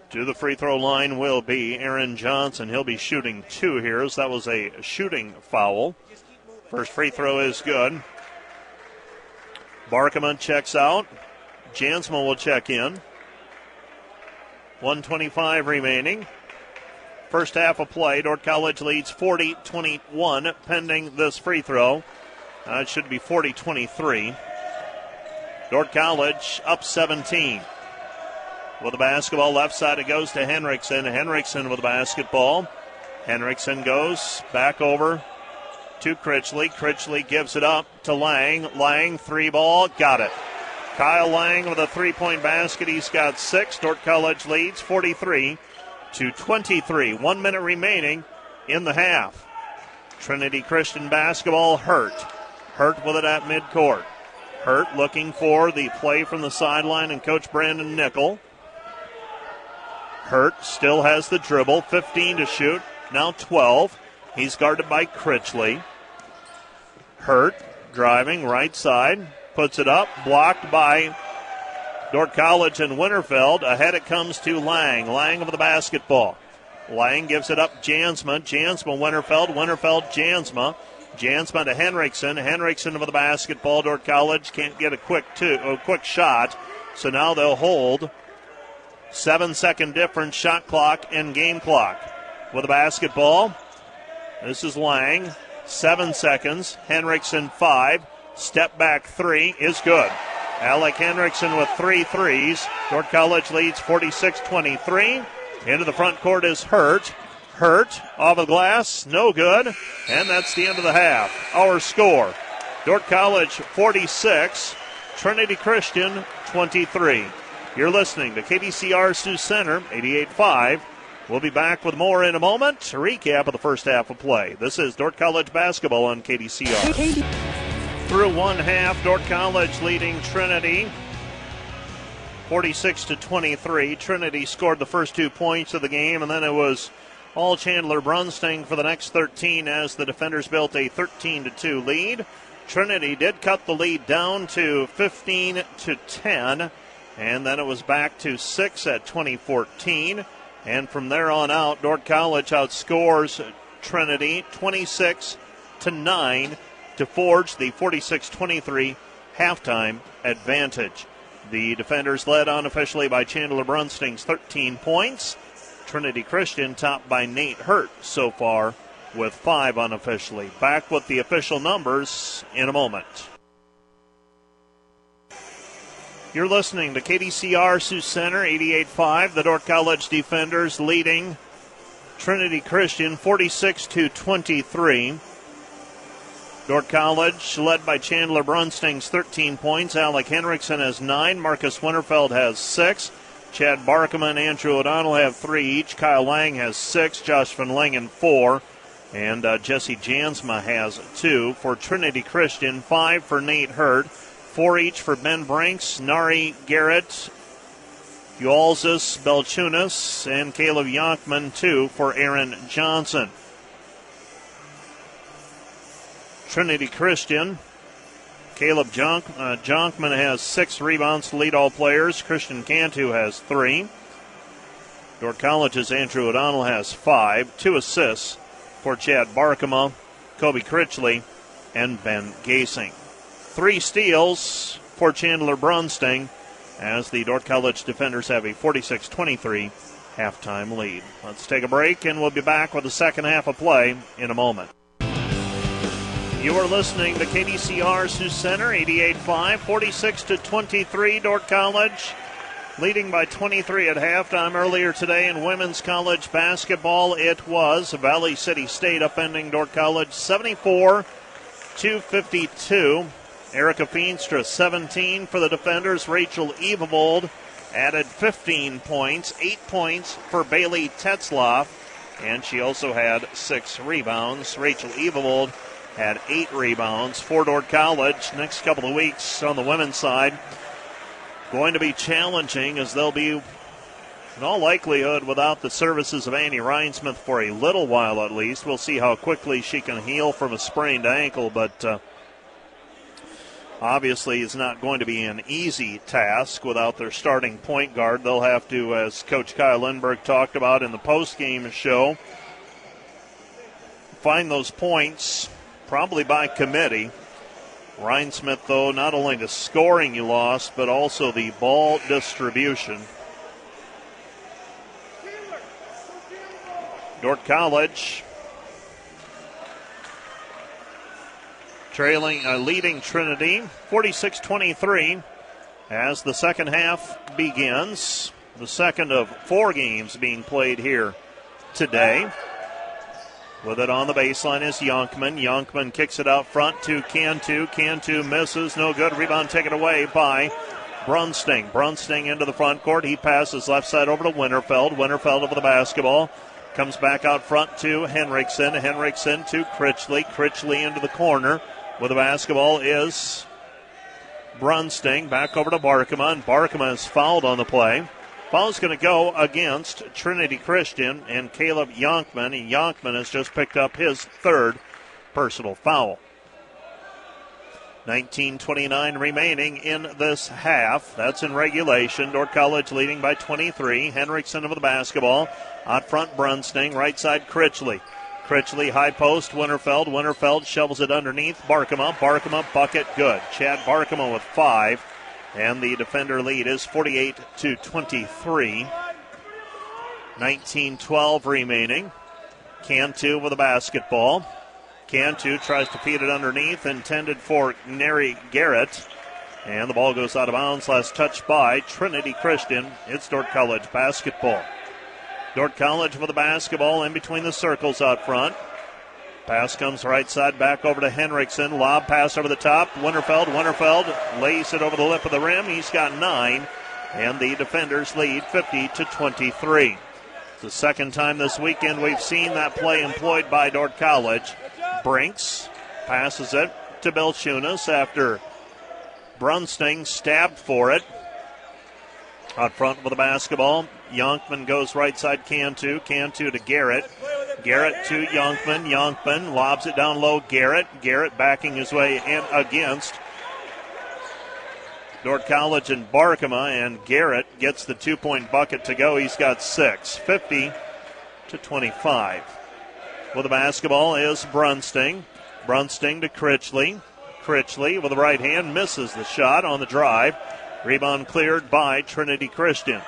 To the free throw line will be Aaron Johnson. He'll be shooting two here, so that was a shooting foul. First free throw is good. Barkema checks out. Jansma will check in. 125 remaining. First half of play. Dordt College leads 40 21 pending this free throw. Uh, it should be 40 23. Dordt College up 17. With the basketball left side, it goes to Henriksen. Henriksen with the basketball. Henriksen goes back over to Critchley. Critchley gives it up to Lang. Lang, three ball, got it. Kyle Lang with a three point basket. He's got six. Dordt College leads 43 to 23. One minute remaining in the half. Trinity Christian basketball hurt. Hurt with it at midcourt. Hurt looking for the play from the sideline and Coach Brandon Nickel. Hurt still has the dribble, 15 to shoot, now 12. He's guarded by Critchley. Hurt driving right side, puts it up, blocked by Dordt College and Winterfeld. Ahead it comes to Lang. Lang of the basketball. Lang gives it up. Jansma. Jansma, Winterfeld. Winterfeld, Jansma. Jansma to Henriksen. Henriksen with the basketball. Dordt College can't get a quick two, a quick shot. So now they'll hold. Seven second difference, shot clock and game clock. With the basketball, this is Lang. Seven seconds. Henriksen five. Step back three is good. Alec Henriksen with three threes. Dordt College leads 46 23. Into the front court is Hurt. Hurt off the glass, no good. And that's the end of the half. Our score Dordt College 46, Trinity Christian 23. You're listening to KDCR Sioux Center 88.5. We'll be back with more in a moment. A recap of the first half of play. This is Dordt College basketball on KDCR. Through one half, Dordt College leading Trinity 46 to 23. Trinity scored the first two points of the game, and then it was all Chandler Brunsting for the next 13 as the defenders built a 13 to 2 lead. Trinity did cut the lead down to 15 to 10, and then it was back to 6 at 2014. And from there on out, Dordt College outscores Trinity 26 to 9 to forge the 46 23 halftime advantage. The defenders led unofficially by Chandler Brunsting's 13 points. Trinity Christian topped by Nate Hurt so far with five unofficially. Back with the official numbers in a moment. You're listening to KDCR Sioux Center 88.5. The Dordt College defenders leading Trinity Christian 46 to 23. Dordt College led by Chandler Brunsting's 13 points. Alec Henriksen has nine. Marcus Winterfeld has six. Chad Barkema and Andrew O'Donnell have three each. Kyle Lang has six. Josh Van Langen four. And uh, Jesse Jansma has two. For Trinity Christian, five for Nate Hurt four each for Ben Brinks, Nari Garrett, Ualzis, Belchunas, and Caleb Yonkman, two for Aaron Johnson. Trinity Christian, Caleb Jonk, uh, Yonkman has six rebounds to lead all players. Christian Cantu has three. Dordt College's Andrew O'Donnell has five. Two assists for Chad Barkema, Kobe Critchley, and Ben Gasink. Three steals for Chandler Brunsting as the Dordt College defenders have a 46 23 halftime lead. Let's take a break and we'll be back with the second half of play in a moment. You are listening to KDCR Sioux Center 88.5, 46 to 23. Dordt College leading by 23 at halftime earlier today in women's college basketball. It was Valley City State upending Dordt College 74 to 52. Erica Feenstra, 17 for the defenders. Rachel Evavold added 15 points, 8 points for Bailey Tetzloff, and she also had 6 rebounds. Rachel Evavold had 8 rebounds for Dordt College. Next couple of weeks on the women's side going to be challenging as they'll be in all likelihood without the services of Annie Rhinesmith for a little while at least. We'll see how quickly she can heal from a sprained ankle, but uh, obviously is not going to be an easy task without their starting point guard. They'll have to, as Coach Kyle Lindberg talked about in the post-game show, find those points probably by committee. Rhinesmith, though, not only the scoring you lost, but also the ball distribution. Dordt College trailing, uh, leading Trinity 46 23 as the second half begins. The second of four games being played here today. With it on the baseline is Yonkman. Yonkman kicks it out front to Cantu. Cantu misses. No good. Rebound taken away by Brunsting. Brunsting into the front court. He passes left side over to Winterfeld. Winterfeld over the basketball. Comes back out front to Henriksen. Henriksen to Critchley. Critchley into the corner with the basketball is Brunsting. Back over to Barkema, and Barkema is fouled on the play. Foul's going to go against Trinity Christian and Caleb Yonkman. And Yonkman has just picked up his third personal foul. 19.29 remaining in this half. That's in regulation. Dordt College leading by 23. Henriksen over the basketball. Out front, Brunsting. Right side, Critchley. Critchley high post, Winterfeld. Winterfeld shovels it underneath. Barkema. Barkema bucket good. Chad Barkema with five. And the defender lead is 48 to 23. 19-12 remaining. Cantu with the basketball. Cantu tries to feed it underneath, intended for Neri Garrett. And the ball goes out of bounds. Last touch by Trinity Christian. It's Dordt College basketball. Dordt College with the basketball in between the circles out front. Pass comes right side back over to Henriksen. Lob pass over the top. Winterfeld. Winterfeld lays it over the lip of the rim. He's got nine. And the defenders lead 50 to 23. It's the second time this weekend we've seen that play employed by Dordt College. Brinks passes it to Belchunas after Brunsting stabbed for it. Out front with the basketball. Yonkman goes right side, Cantu. Cantu to Garrett. Garrett to Yonkman. Yonkman lobs it down low. Garrett. Garrett backing his way in against Dordt College and Barkema, and Garrett gets the two point bucket to go. He's got six. 50 to 25. With the basketball is Brunsting. Brunsting to Critchley. Critchley with the right hand misses the shot on the drive. Rebound cleared by Trinity Christian.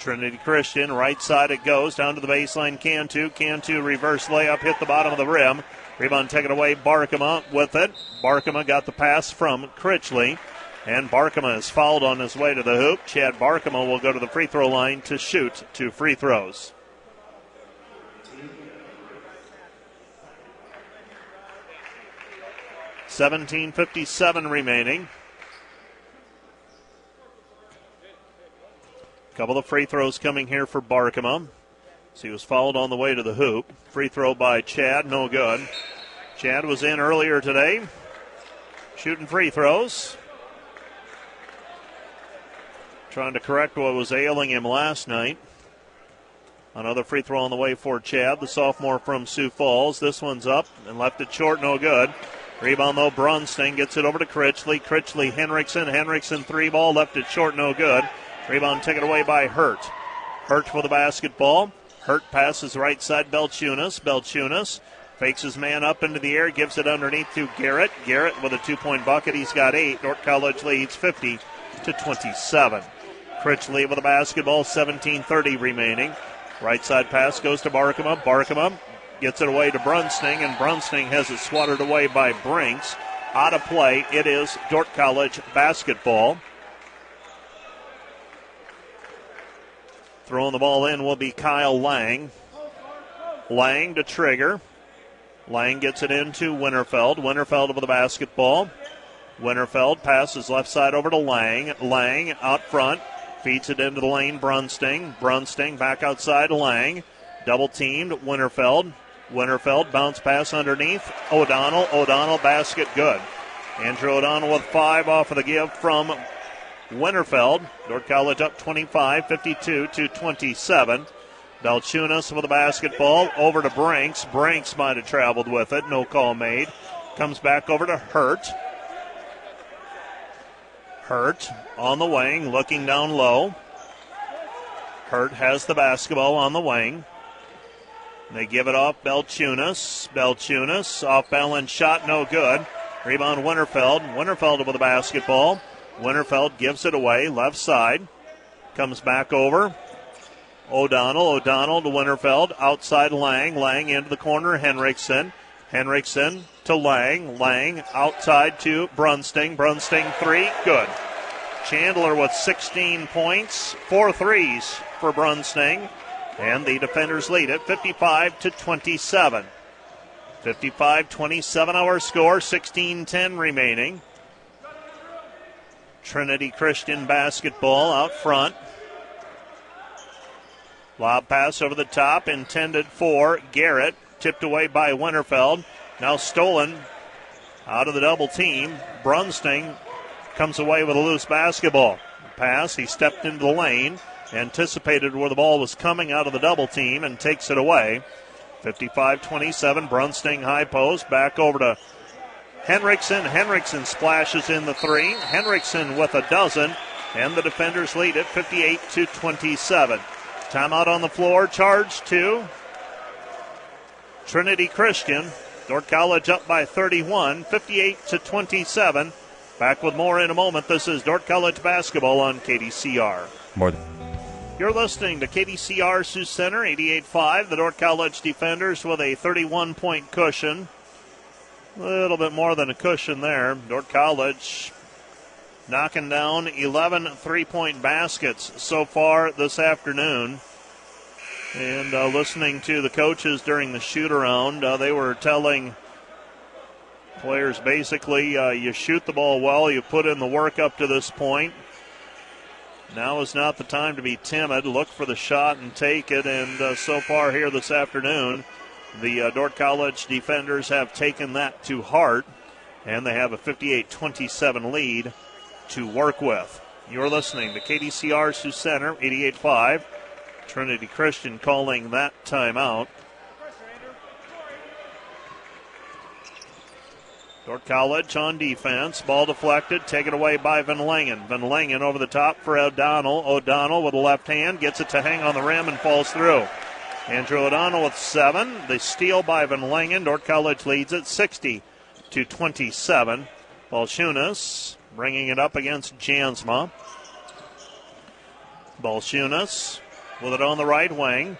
Trinity Christian, right side it goes, down to the baseline. Cantu. Cantu reverse layup, hit the bottom of the rim. Rebound taken away, Barkema with it. Barkema got the pass from Critchley. And Barkema is fouled on his way to the hoop. Chad Barkema will go to the free throw line to shoot two free throws. Seventeen fifty-seven remaining. Couple of free throws coming here for Barkema. So he was fouled on the way to the hoop. Free throw by Chad, no good. Chad was in earlier today, shooting free throws. Trying to correct what was ailing him last night. Another free throw on the way for Chad, the sophomore from Sioux Falls. This one's up and left it short, no good. Rebound though, Brunsting gets it over to Critchley. Critchley, Henriksen. Henriksen, three ball, left it short, no good. Rebound taken away by Hurt. Hurt for the basketball. Hurt passes right side, Belchunas. Belchunas fakes his man up into the air, gives it underneath to Garrett. Garrett with a two point bucket. He's got eight. Dordt College leads 50 to 27. Critchley with the basketball, 17:30 remaining. Right side pass goes to Barkema. Barkema gets it away to Brunsting, and Brunsting has it swatted away by Brinks. Out of play, it is Dordt College basketball. Throwing the ball in will be Kyle Lang. Lang to Trigger. Lang gets it into Winterfeld. Winterfeld over the basketball. Winterfeld passes left side over to Lang. Lang out front. Feeds it into the lane. Brunsting. Brunsting back outside Lang. Double teamed. Winterfeld. Winterfeld bounce pass underneath. O'Donnell. O'Donnell basket good. Andrew O'Donnell with five off of the give from Winterfeld. Dordt College up 25, 52 to 27. Belchunas with the basketball over to Brinks. Brinks might have traveled with it. No call made. Comes back over to Hurt. Hurt on the wing, looking down low. Hurt has the basketball on the wing. They give it off Belchunas. Belchunas off balance shot, no good. Rebound Winterfeld. Winterfeld with the basketball. Winterfeld gives it away, left side. Comes back over. O'Donnell, O'Donnell to Winterfeld, outside Lang, Lang into the corner, Henriksen. Henriksen to Lang, Lang outside to Brunsting, Brunsting three, good. Chandler with 16 points, four threes for Brunsting, and the defenders lead it 55 to 27. 55 27 our score, 16 10 remaining. Trinity Christian basketball out front. Lob pass over the top, intended for Garrett. Tipped away by Winterfeld. Now stolen out of the double team. Brunsting comes away with a loose basketball. Pass, he stepped into the lane, anticipated where the ball was coming out of the double team, and takes it away. 55 27. Brunsting high post. Back over to Henriksen. Henriksen splashes in the three. Henriksen with a dozen, and the defenders lead it 58 to 27. Timeout on the floor. Charge to Trinity Christian. Dordt College up by 31, 58 to 27. Back with more in a moment. This is Dordt College basketball on KDCR. More. You're listening to KDCR Sioux Center 88.5. The Dordt College defenders with a 31 point cushion. A little bit more than a cushion there. Dordt College knocking down 11 three point baskets so far this afternoon. And uh, listening to the coaches during the shoot around, uh, they were telling players basically uh, you shoot the ball well, you put in the work up to this point. Now is not the time to be timid. Look for the shot and take it. And uh, so far here this afternoon, the uh, Dordt College defenders have taken that to heart, and they have a 58 27 lead to work with. You're listening to KDCR Sioux Center 88.5. Trinity Christian calling that timeout. Dordt College on defense. Ball deflected, taken away by Van Langen. Van Langen over the top for O'Donnell. O'Donnell with a left hand gets it to hang on the rim and falls through. Andrew O'Donnell with seven. The steal by Van Langen. Dordt College leads at 60 to 27. Belchunas bringing it up against Jansma. Belchunas with it on the right wing.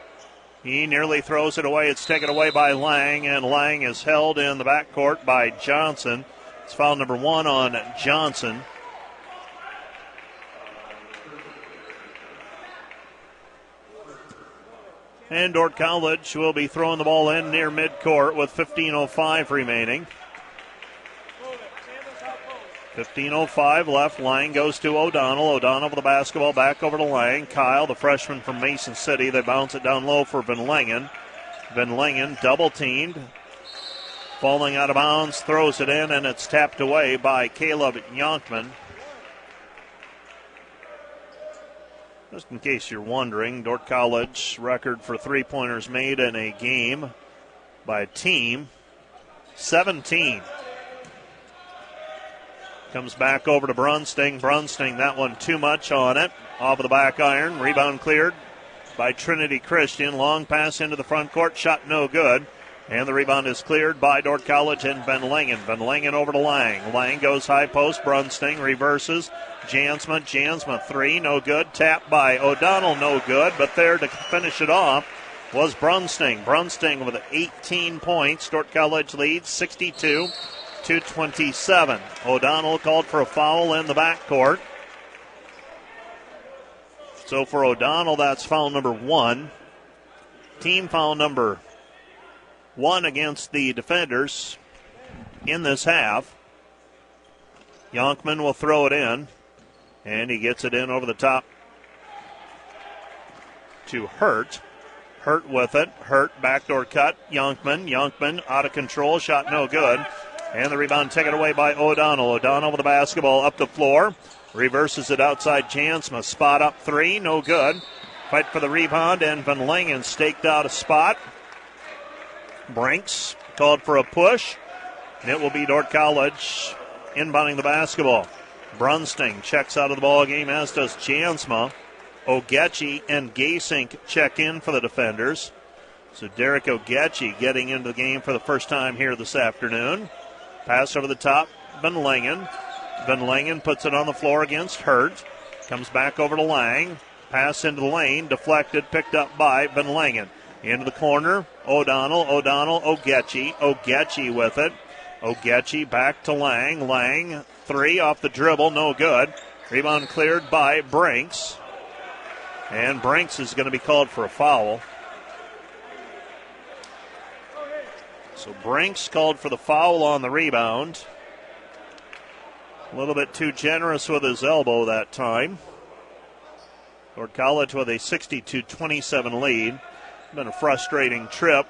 He nearly throws it away. It's taken away by Lang, and Lang is held in the backcourt by Johnson. It's foul number one on Johnson. And Dordt College will be throwing the ball in near midcourt with 15.05 remaining. 15.05 left. Lang goes to O'Donnell. O'Donnell with the basketball back over to Lang. Kyle, the freshman from Mason City. They bounce it down low for Van Langen. Van Langen double teamed. Falling out of bounds, throws it in, and it's tapped away by Caleb Yonkman. Just in case you're wondering, Dordt College record for three pointers made in a game by a team 17. Comes back over to Brunsting. Brunsting, that one too much on it. Off of the back iron. Rebound cleared by Trinity Christian. Long pass into the front court. Shot no good. And the rebound is cleared by Dordt College and Van Langen. Van Langen over to Lang. Lang goes high post. Brunsting reverses. Jansma. Jansma three. No good. Tap by O'Donnell. No good. But there to finish it off was Brunsting. Brunsting with 18 points. Dordt College leads 62 to 27. O'Donnell called for a foul in the backcourt. So for O'Donnell, that's foul number one. Team foul number one against the defenders in this half. Yonkman will throw it in, and he gets it in over the top to Hurt. Hurt with it. Hurt backdoor cut. Yonkman. Yonkman out of control. Shot no good. And the rebound taken away by O'Donnell. O'Donnell with the basketball up the floor. Reverses it outside Jansma. Spot up three. No good. Fight for the rebound, and Van Langen staked out a spot. Brinks called for a push, and it will be Dordt College inbounding the basketball. Brunsting checks out of the ball game, as does Jansma. Ogechi and Gasink check in for the defenders. So Derek Ogechi getting into the game for the first time here this afternoon. Pass over the top, Van Langen. Van Langen puts it on the floor against Hurt. Comes back over to Lang. Pass into the lane, deflected, picked up by Van Langen. Into the corner, O'Donnell, O'Donnell, Ogechi, Ogechi with it. Ogechi back to Lang. Lang, three off the dribble, no good. Rebound cleared by Brinks. And Brinks is going to be called for a foul. So Brinks called for the foul on the rebound. A little bit too generous with his elbow that time. Dordt College with a 62 27 lead. Been a frustrating trip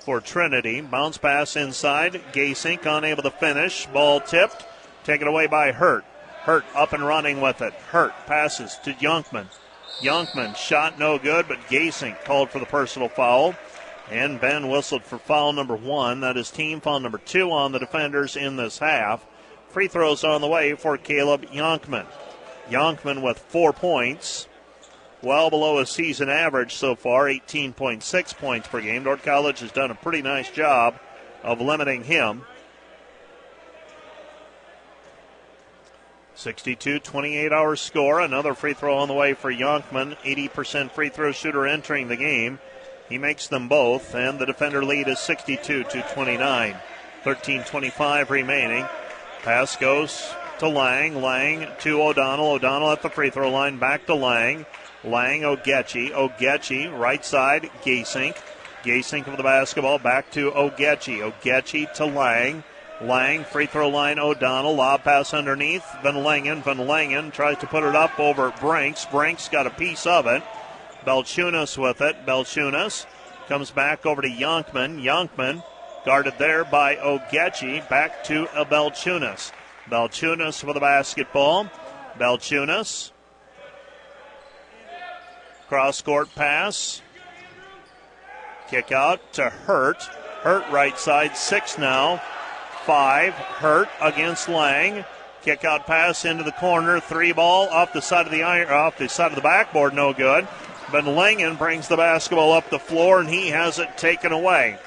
for Trinity. Bounce pass inside. Gasink unable to finish. Ball tipped. Taken away by Hurt. Hurt up and running with it. Hurt passes to Yonkman. Yonkman shot no good, but Gasink called for the personal foul. And Ben whistled for foul number one. That is team foul number two on the defenders in this half. Free throws on the way for Caleb Yonkman. Yonkman with four points, well below his season average so far, 18.6 points per game. Dordt College has done a pretty nice job of limiting him. 62 28 hour score. Another free throw on the way for Yonkman. 80% free throw shooter entering the game. He makes them both, and the defender lead is 62 to 29. 13 25 remaining. Pass goes to Lang. Lang to O'Donnell. O'Donnell at the free throw line. Back to Lang. Lang Ogechi. Ogechi, right side, Gasink. Gasink with the basketball. Back to Ogechi. Ogechi to Lang. Lang, free throw line, O'Donnell, lob pass underneath. Van Langen. Van Langen tries to put it up over Brinks. Brinks got a piece of it. Belchunas with it. Belchunas comes back over to Yonkman. Yonkman guarded there by Ogechi. Back to Belchunas. Belchunas with the basketball. Belchunas. Cross court pass. Kick out to Hurt. Hurt right side, six now five. Hurt against Lang. Kick out pass into the corner. Three ball off the side of the iron, off the side of the backboard. No good. But Langen brings the basketball up the floor and he has it taken away.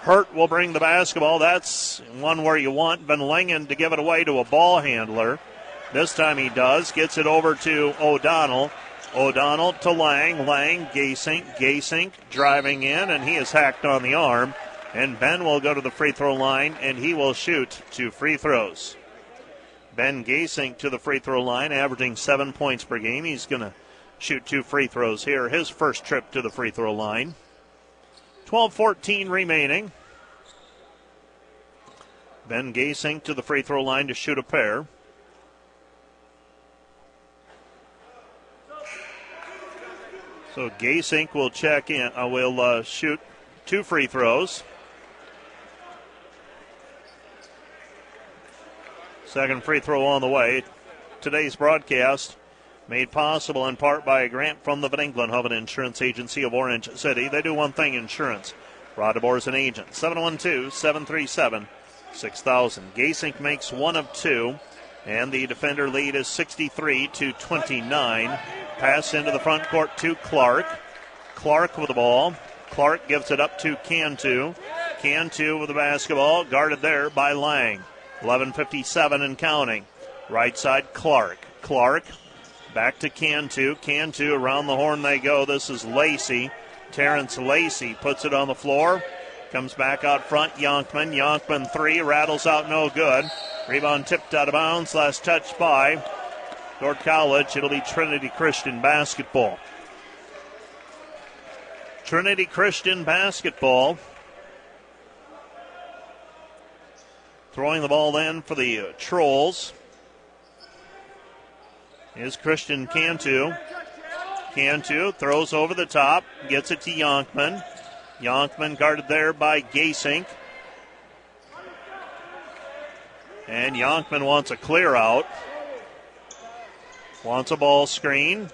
Hurt will bring the basketball. That's one where you want Van Langen to give it away to a ball handler. This time he does. Gets it over to O'Donnell. O'Donnell to Lang. Lang, Gasink. Gasink driving in, and he is hacked on the arm. And Ben will go to the free throw line and he will shoot two free throws. Ben Gasink to the free throw line, averaging seven points per game. He's going to shoot two free throws here. His first trip to the free throw line. 12 14 remaining. Ben Gasink to the free throw line to shoot a pair. So Gasink will check in. Uh, will uh, shoot two free throws. Second free throw on the way. Today's broadcast made possible in part by a grant from the Van Engelenhoven Insurance Agency of Orange City. They do one thing insurance. Rod DeBoer is an agent. 712 737 6000. Gasink makes one of two, and the defender lead is 63 to 29. Pass into the front court to Clark. Clark with the ball. Clark gives it up to Cantu. Cantu with the basketball, guarded there by Lang. 11.57 and counting. Right side, Clark. Clark back to Cantu. Cantu around the horn they go. This is Lacey. Terrence Lacey puts it on the floor. Comes back out front. Yonkman. Yonkman three. Rattles out no good. Rebound tipped out of bounds. Last touch by Dordt College. It'll be Trinity Christian basketball. Trinity Christian basketball Throwing the ball then for the Trolls is Christian Cantu. Cantu throws over the top, gets it to Yonkman. Yonkman guarded there by Gasink. And Yonkman wants a clear out. Wants a ball screen.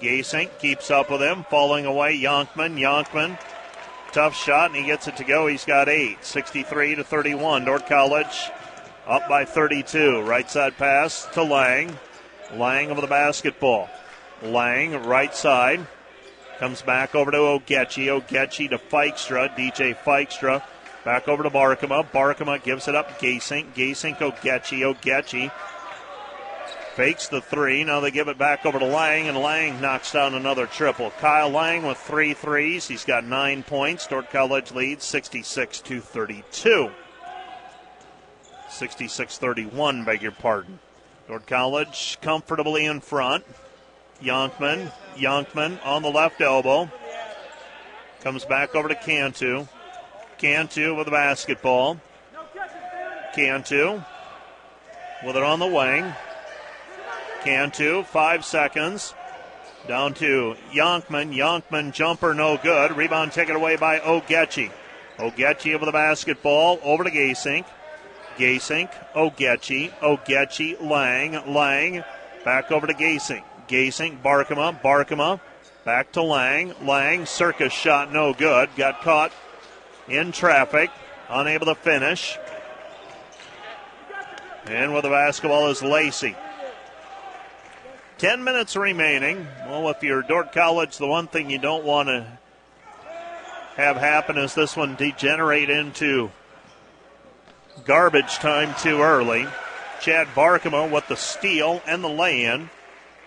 Gasink keeps up with him, falling away. Yonkman, Yonkman Tough shot, and he gets it to go. He's got eight. 63 to 31. Dordt College up by 32. Right side pass to Lang. Lang over the basketball. Lang, right side. Comes back over to Ogechi. Ogechi to Feikstra. DJ Feikstra. Back over to Barkema. Barkema gives it up. Gasink. Gasink, Ogechi. Ogechi Fakes the three. Now they give it back over to Lang, and Lang knocks down another triple. Kyle Lang with three threes. He's got nine points. Dordt College leads 66 to 32. 66 31, beg your pardon. Dordt College comfortably in front. Yonkman. Yonkman on the left elbow. Comes back over to Cantu. Cantu with the basketball. Cantu with it on the wing. Cantu, five seconds. Down to Yonkman. Yonkman jumper no good. Rebound taken away by Ogechi. Ogechi over the basketball. Over to Gasink. Gasink, Ogechi, Ogechi, Lang, Lang. Back over to Gasink. Gasink, Barkema, Barkema. Back to Lang. Lang, circus shot no good. Got caught in traffic, unable to finish. And with the basketball is Lacey. 10 minutes remaining. Well, if you're Dordt College, the one thing you don't want to have happen is this one degenerate into garbage time too early. Chad Barkema with the steal and the lay in.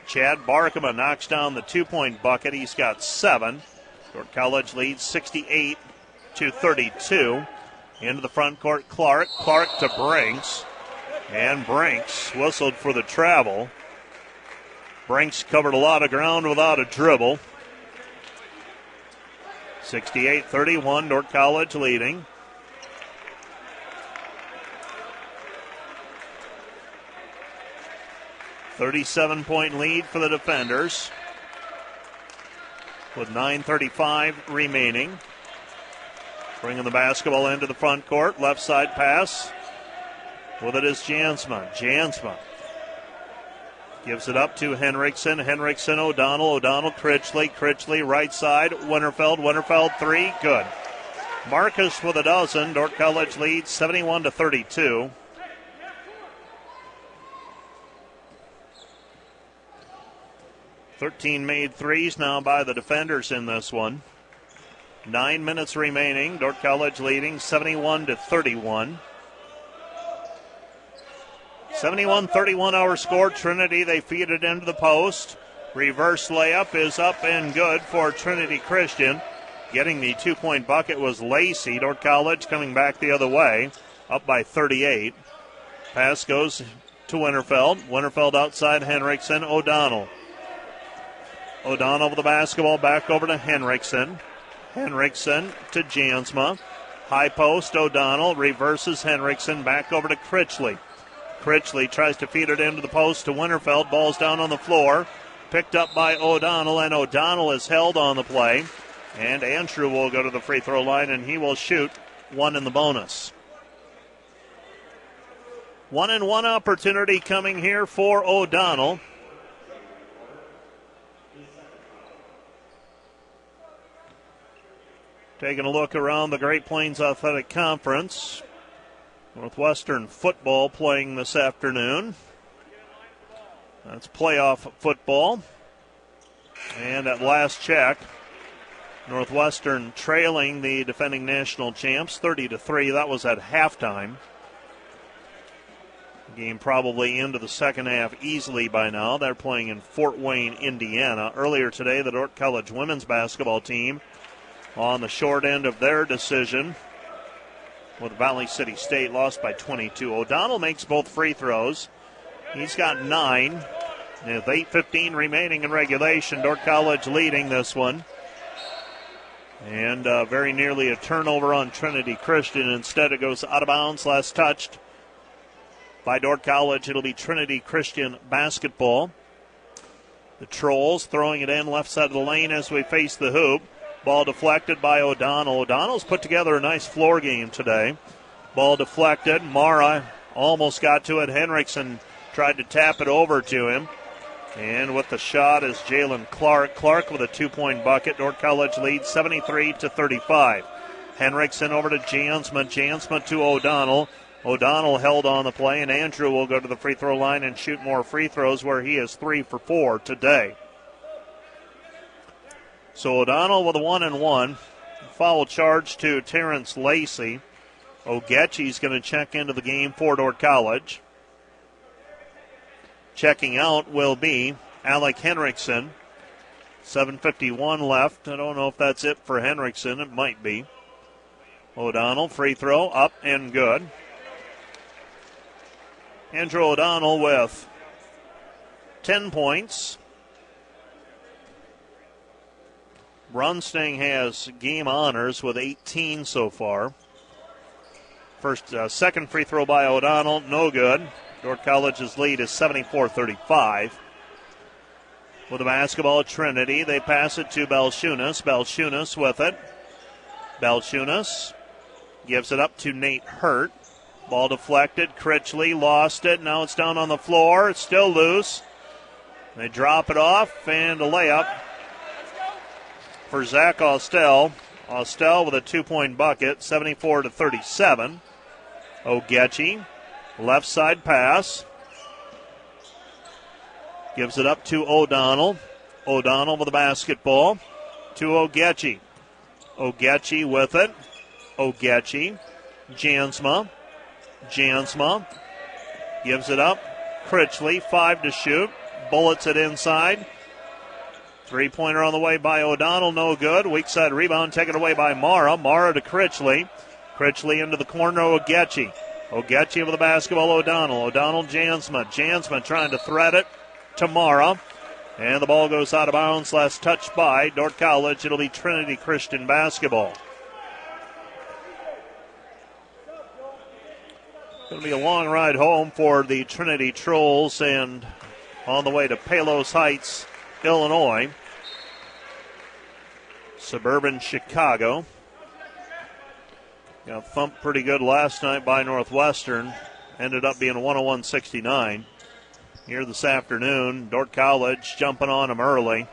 Chad Barkema knocks down the two point bucket. He's got seven. Dordt College leads 68 to 32. Into the front court, Clark. Clark to Brinks. And Brinks whistled for the travel. Brinks covered a lot of ground without a dribble. 68 31, Dordt College leading. Thirty-seven point lead for the defenders with 9.35 remaining. Bringing the basketball into the front court. Left side pass. With it is Jansma. Jansma gives it up to Henriksen. Henriksen, O'Donnell. O'Donnell, Critchley. Critchley, right side. Winterfeld. Winterfeld, three. Good. Marcus with a dozen. Dordt College leads 71 to 32. 13 made threes now by the defenders in this one. Nine minutes remaining. Dordt College leading 71 to 31. 71 31 our score. Trinity, they feed it into the post. Reverse layup is up and good for Trinity Christian. Getting the two point bucket was Lacey. Dordt College coming back the other way, up by 38. Pass goes to Winterfeld. Winterfeld outside Henriksen. O'Donnell. O'Donnell with the basketball back over to Henriksen. Henriksen to Jansma. High post, O'Donnell reverses Henriksen back over to Critchley. Critchley tries to feed it into the post to Winterfeld. Ball's down on the floor. Picked up by O'Donnell, and O'Donnell is held on the play. And Andrew will go to the free throw line, and he will shoot one in the bonus. One and one opportunity coming here for O'Donnell. Taking a look around the Great Plains Athletic Conference. Northwestern football playing this afternoon. That's playoff football. And at last check, Northwestern trailing the defending national champs 30 to 3. That was at halftime. Game probably into the second half easily by now. They're playing in Fort Wayne, Indiana. Earlier today, the Dordt College women's basketball team on the short end of their decision with Valley City State lost by 22. O'Donnell makes both free throws. He's got nine. With 8.15 remaining in regulation, Dordt College leading this one. And uh, very nearly a turnover on Trinity Christian. Instead, it goes out of bounds, last touched by Dordt College. It'll be Trinity Christian basketball. The Trolls throwing it in left side of the lane as we face the hoop. Ball deflected by O'Donnell. O'Donnell's put together a nice floor game today. Ball deflected. Mara almost got to it. Henriksen tried to tap it over to him. And with the shot is Jalen Clark. Clark with a two point bucket. Dordt College leads 73 to 35. Henriksen over to Jansma. Jansma to O'Donnell. O'Donnell held on the play, and Andrew will go to the free throw line and shoot more free throws where he is three for four today. So O'Donnell with a one and one. Foul charge to Terrence Lacey. Ogechi's going to check into the game for Dordt College. Checking out will be Alec Henriksen. 7.51 left. I don't know if that's it for Henriksen. It might be. O'Donnell, free throw, up and good. Andrew O'Donnell with 10 points, Brunsting has game honors with 18 so far. First, uh, second free throw by O'Donnell, no good. Dordt College's lead is 74-35. With the basketball, Trinity, they pass it to Belchunas. Belchunas with it. Belchunas gives it up to Nate Hurt. Ball deflected. Critchley lost it. Now it's down on the floor. It's still loose. They drop it off and a layup for Zach Austell Austell with a two point bucket, 74 to 37. Ogechi, left side pass. Gives it up to O'Donnell. O'Donnell with the basketball to Ogechi. Ogechi with it. Ogechi. Jansma. Jansma gives it up. Critchley, five to shoot. Bullets it inside. Three pointer on the way by O'Donnell, no good. Weak side rebound taken away by Mara. Mara to Critchley. Critchley into the corner, Ogechi. Ogechi with the basketball, O'Donnell. O'Donnell, Jansma. Jansma trying to thread it to Mara. And the ball goes out of bounds. Last touched by Dordt College. It'll be Trinity Christian basketball. To be a long ride home for the Trinity Trolls and on the way to Palos Heights, Illinois. Suburban Chicago. Got thumped pretty good last night by Northwestern. Ended up being 101 69. Here this afternoon, Dordt College jumping on them early.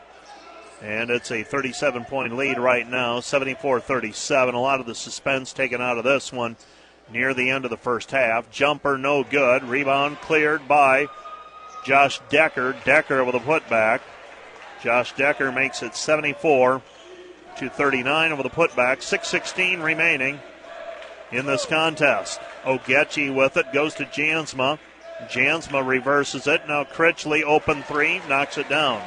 And it's a 37 point lead right now, 74 37. A lot of the suspense taken out of this one near the end of the first half. Jumper no good. Rebound cleared by Josh Decker. Decker with a putback. Josh Decker makes it 74 to 39 over the putback. 6.16 remaining in this contest. Ogechi with it goes to Jansma. Jansma reverses it. Now Critchley open three, knocks it down.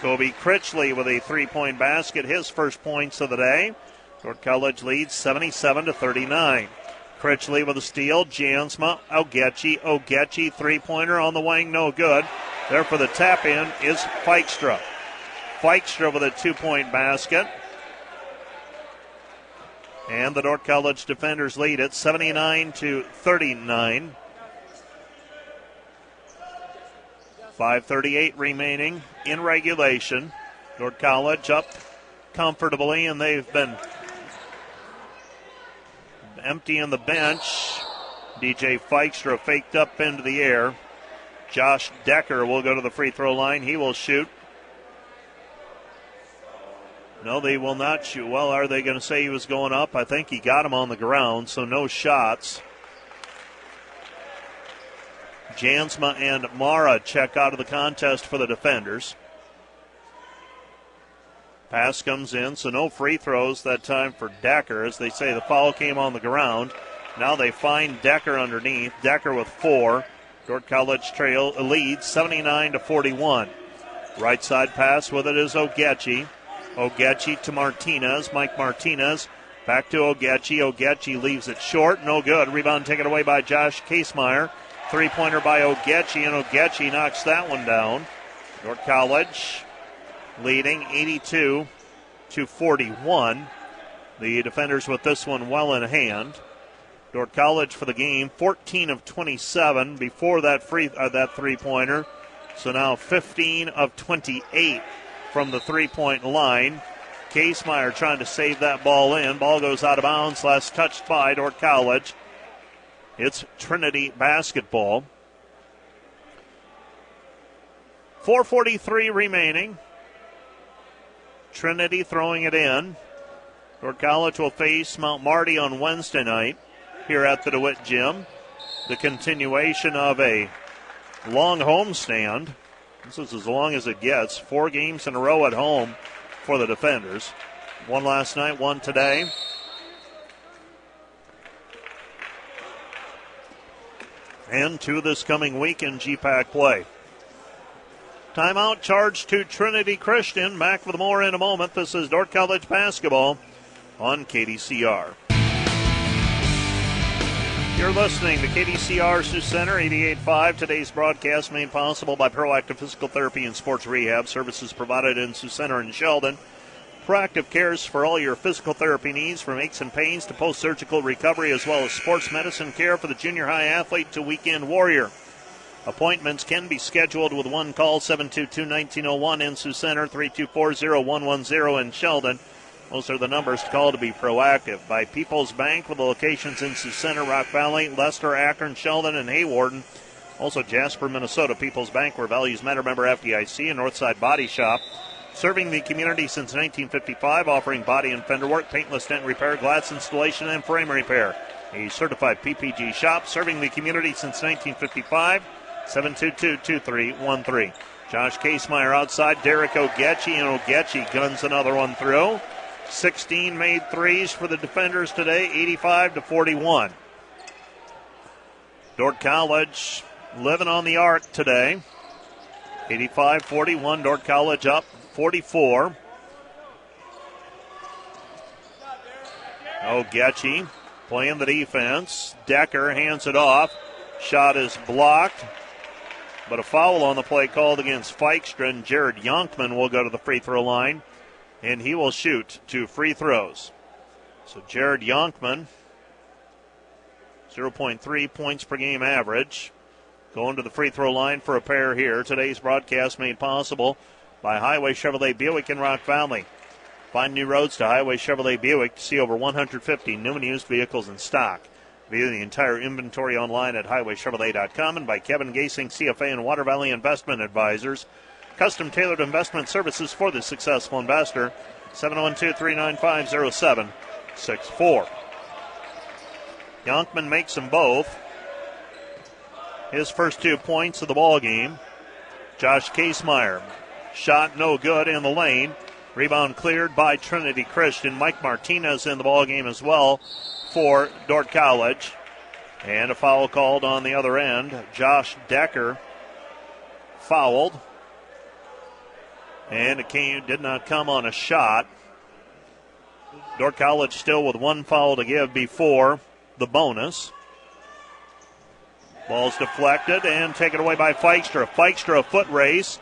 Kobe Critchley with a three point basket, his first points of the day. Dordt College leads 77 to 39. Critchley with a steal. Jansma, Ogechi, Ogechi, three pointer on the wing, no good. There for the tap in is Feikstra. Feikstra with a two point basket. And the Dordt College defenders lead at 79 to 39. 5.38 remaining in regulation. Dordt College up comfortably, and they've been emptying the bench. DJ Feikstra faked up into the air. Josh Decker will go to the free throw line. He will shoot. No, they will not shoot. Well, are they going to say he was going up? I think he got him on the ground, so no shots. Jansma and Mara check out of the contest for the defenders. Pass comes in, so no free throws that time for Decker. As they say, the foul came on the ground. Now they find Decker underneath. Decker with four. Dordt College trail leads 79 to 41. Right side pass with it is Ogechi. Ogechi to Martinez. Mike Martinez back to Ogechi. Ogechi leaves it short. No good. Rebound taken away by Josh Casemeyer. Three pointer by Ogechi, and Ogechi knocks that one down. Dordt College leading 82 to 41. The defenders with this one well in hand. Dordt College for the game, 14 of 27 before that free uh, that three pointer. So now 15 of 28 from the three point line. Casemeyer trying to save that ball in. Ball goes out of bounds. Last touched by Dordt College. It's Trinity basketball. 443 remaining. Trinity throwing it in. Dordt College will face Mount Marty on Wednesday night here at the DeWitt Gym. The continuation of a long homestand. This is as long as it gets. Four games in a row at home for the defenders. One last night, one today. And two this coming week in GPAC play. Timeout charge to Trinity Christian. Back with more in a moment. This is Dordt College basketball on KDCR. You're listening to KDCR Sioux Center 88.5. Today's broadcast made possible by Proactive Physical Therapy and Sports Rehab services provided in Sioux Center and Sheldon. Proactive cares for all your physical therapy needs from aches and pains to post surgical recovery, as well as sports medicine care for the junior high athlete to weekend warrior. Appointments can be scheduled with one call 722 1901 in Sioux Center, 324 0110 in Sheldon. Those are the numbers to call to be proactive. By People's Bank with locations in Sioux Center, Rock Valley, Lester, Akron, Sheldon, and Hawarden. Also Jasper, Minnesota. People's Bank, where values matter. Member FDIC and Northside Body Shop. Serving the community since 1955, offering body and fender work, paintless dent repair, glass installation, and frame repair. A certified PPG shop serving the community since 1955. 722 2313. Josh Casemeyer outside. Derek Ogechi, and Ogechi guns another one through. 16 made threes for the defenders today, 85 to 41. Dordt College living on the arc today. 85 41. Dordt College up 44. Oh, Ogechi playing the defense. Decker hands it off. Shot is blocked. But a foul on the play called against Feikstra, and Jared Yonkman will go to the free throw line, and he will shoot two free throws. So Jared Yonkman, 0.3 points per game average, going to the free throw line for a pair here. Today's broadcast made possible by Highway Chevrolet Buick in Rock Valley. Find new roads to Highway Chevrolet Buick to see over 150 new and used vehicles in stock. View the entire inventory online at highwaychevrolet.com and by Kevin Gasink, CFA and Water Valley Investment Advisors. Custom tailored investment services for the successful investor. 712 395 0764. Yonkman makes them both. His first two points of the ball game. Josh Casemeyer. Shot no good in the lane. Rebound cleared by Trinity Christian. Mike Martinez in the ball game as well for Dordt College. And a foul called on the other end. Josh Decker fouled. And it came, did not come on a shot. Dordt College still with one foul to give before the bonus. Ball's deflected and taken away by Feikstra. Feikstra, a foot race.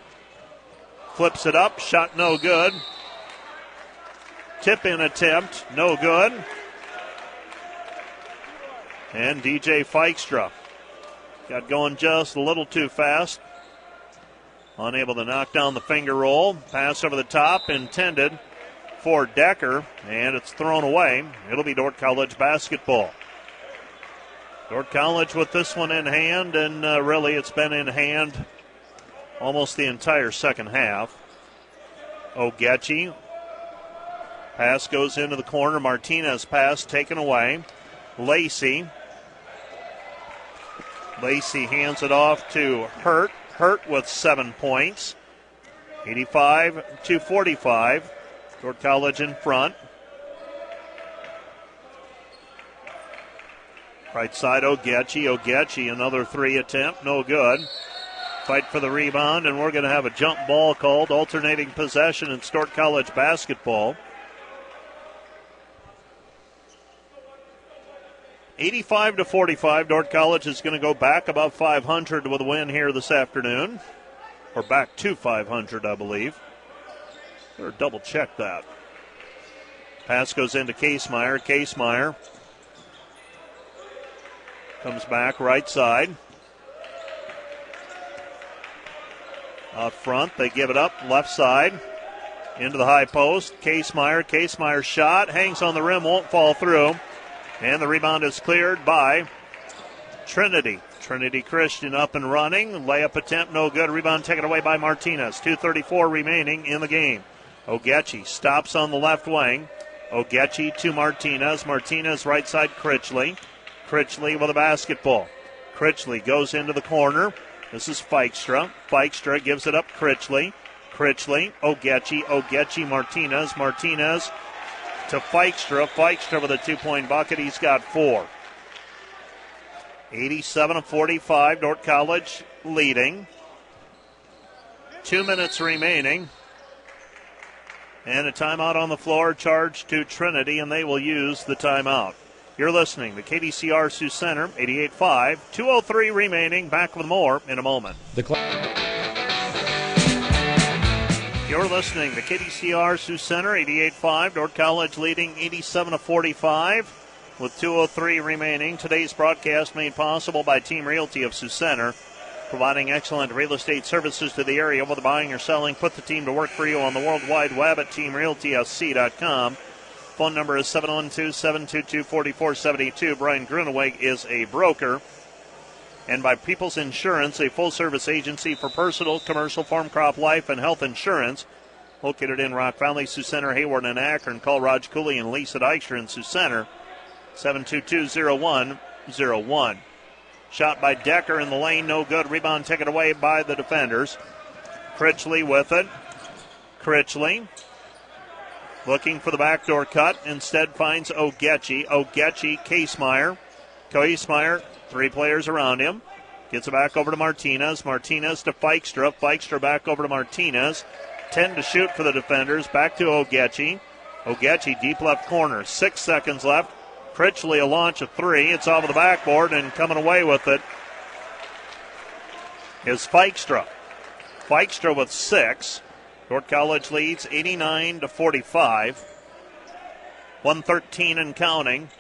Flips it up. Shot no good. Tip in attempt. No good. And DJ Feikstra got going just a little too fast. Unable to knock down the finger roll. Pass over the top intended for Decker, and it's thrown away. It'll be Dordt College basketball. Dordt College with this one in hand, and uh, really it's been in hand almost the entire second half. Ogechi. Pass goes into the corner. Martinez pass taken away. Lacey Lacey hands it off to Hurt. Hurt with seven points. 85 to 45. Dordt College in front. Right side, Ogechi. Ogechi, another three attempt, no good. Fight for the rebound, and we're going to have a jump ball called, alternating possession in Dordt College basketball. 85 to 45. Dordt College is going to go back about 500 with a win here this afternoon, or back to 500, I believe. Better double check that. Pass goes into Casemeyer. Casemeyer comes back right side. Out front, they give it up left side into the high post. Casemeyer. Casemeyer shot hangs on the rim, won't fall through. And the rebound is cleared by Trinity. Trinity Christian up and running. Layup attempt, no good. Rebound taken away by Martinez. 2.34 remaining in the game. Ogechi stops on the left wing. Ogechi to Martinez. Martinez right side Critchley. Critchley with a basketball. Critchley goes into the corner. This is Feikstra. Feikstra gives it up Critchley. Critchley, Ogechi, Ogechi, Martinez. Martinez to Feikstra. Feikstra with a two point bucket. He's got four. 87 45. Dordt College leading. Two minutes remaining. And a timeout on the floor charged to Trinity, and they will use the timeout. You're listening to KDCR Sioux Center, 88.5. 2.03 remaining. Back with more in a moment. The you're listening to KDCR Sioux Center, 88.5. Dordt College leading 87 to 45 with 2.03 remaining. Today's broadcast made possible by Team Realty of Sioux Center, providing excellent real estate services to the area, whether buying or selling. Put the team to work for you on the World Wide Web at teamrealtysc.com. Phone number is 712 722 4472. Brian Gruneweg is a broker and by People's Insurance, a full service agency for personal, commercial, farm crop, life, and health insurance. located in Rock Valley, Sioux Center, Hawarden, and Akron. Call Raj Cooley and Lisa Dykstra in Sioux Center. 722-0101. Shot by Decker in the lane, no good. Rebound taken away by the defenders. Critchley with it. Critchley looking for the backdoor cut. Instead finds Ogechi. Ogechi, Casemeyer. Casemeyer, three players around him. Gets it back over to Martinez. Martinez to Feikstra. Feikstra back over to Martinez. 10 to shoot for the defenders. Back to Ogechi. Ogechi deep left corner. Six seconds left. Critchley a launch of three. It's off of the backboard and coming away with it is Feikstra. Feikstra with six. Dordt College leads 89 to 45. 113 and counting.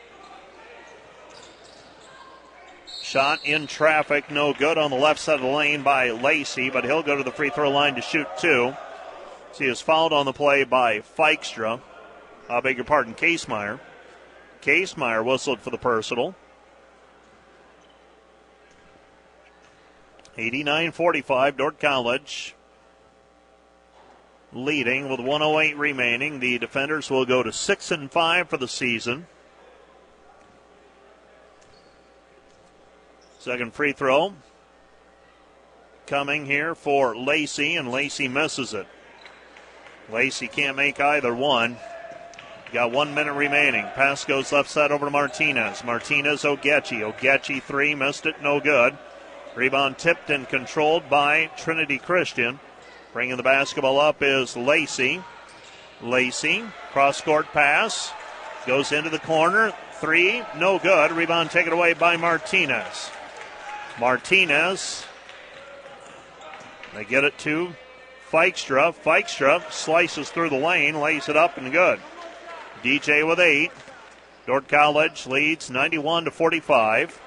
Shot in traffic, no good on the left side of the lane by Lacey, but he'll go to the free throw line to shoot two. He is fouled on the play by Feikstra. I beg your pardon, Casemeyer. Casemeyer whistled for the personal. 89 45, Dordt College leading with 108 remaining. The defenders will go to 6 and 5 for the season. Second free throw coming here for Lacey, and Lacey misses it. Lacey can't make either one. Got one minute remaining. Pass goes left side over to Martinez. Martinez, Ogechi. Ogechi three, missed it, no good. Rebound tipped and controlled by Trinity Christian. Bringing the basketball up is Lacey. Lacey, cross court pass, goes into the corner. Three, no good. Rebound taken away by Martinez. Martinez. They get it to Feikstra. Feikstra slices through the lane, lays it up and good. DJ with eight. Dordt College leads 91 to 45.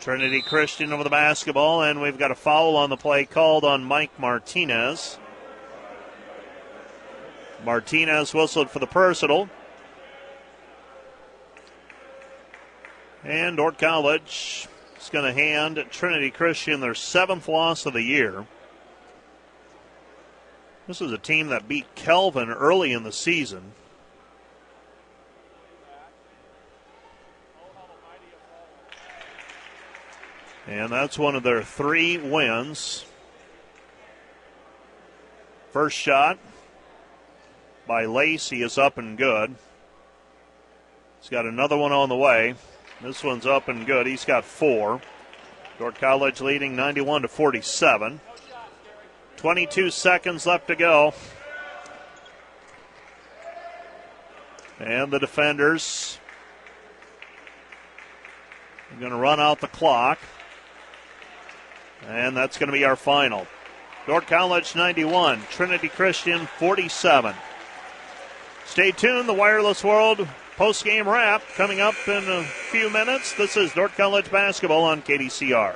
Trinity Christian over the basketball, and we've got a foul on the play called on Mike Martinez. Martinez whistled for the personal. And Dordt College is going to hand Trinity Christian their seventh loss of the year. This is a team that beat Kelvin early in the season. And that's one of their three wins. First shot by Lacey is up and good. He's got another one on the way. This one's up and good. He's got four. Dordt College leading 91 to 47. 22 seconds left to go. And the defenders are going to run out the clock. And that's going to be our final. Dordt College 91, Trinity Christian 47. Stay tuned, the Wireless World post game wrap coming up in a few minutes. This is Dordt College basketball on KDCR.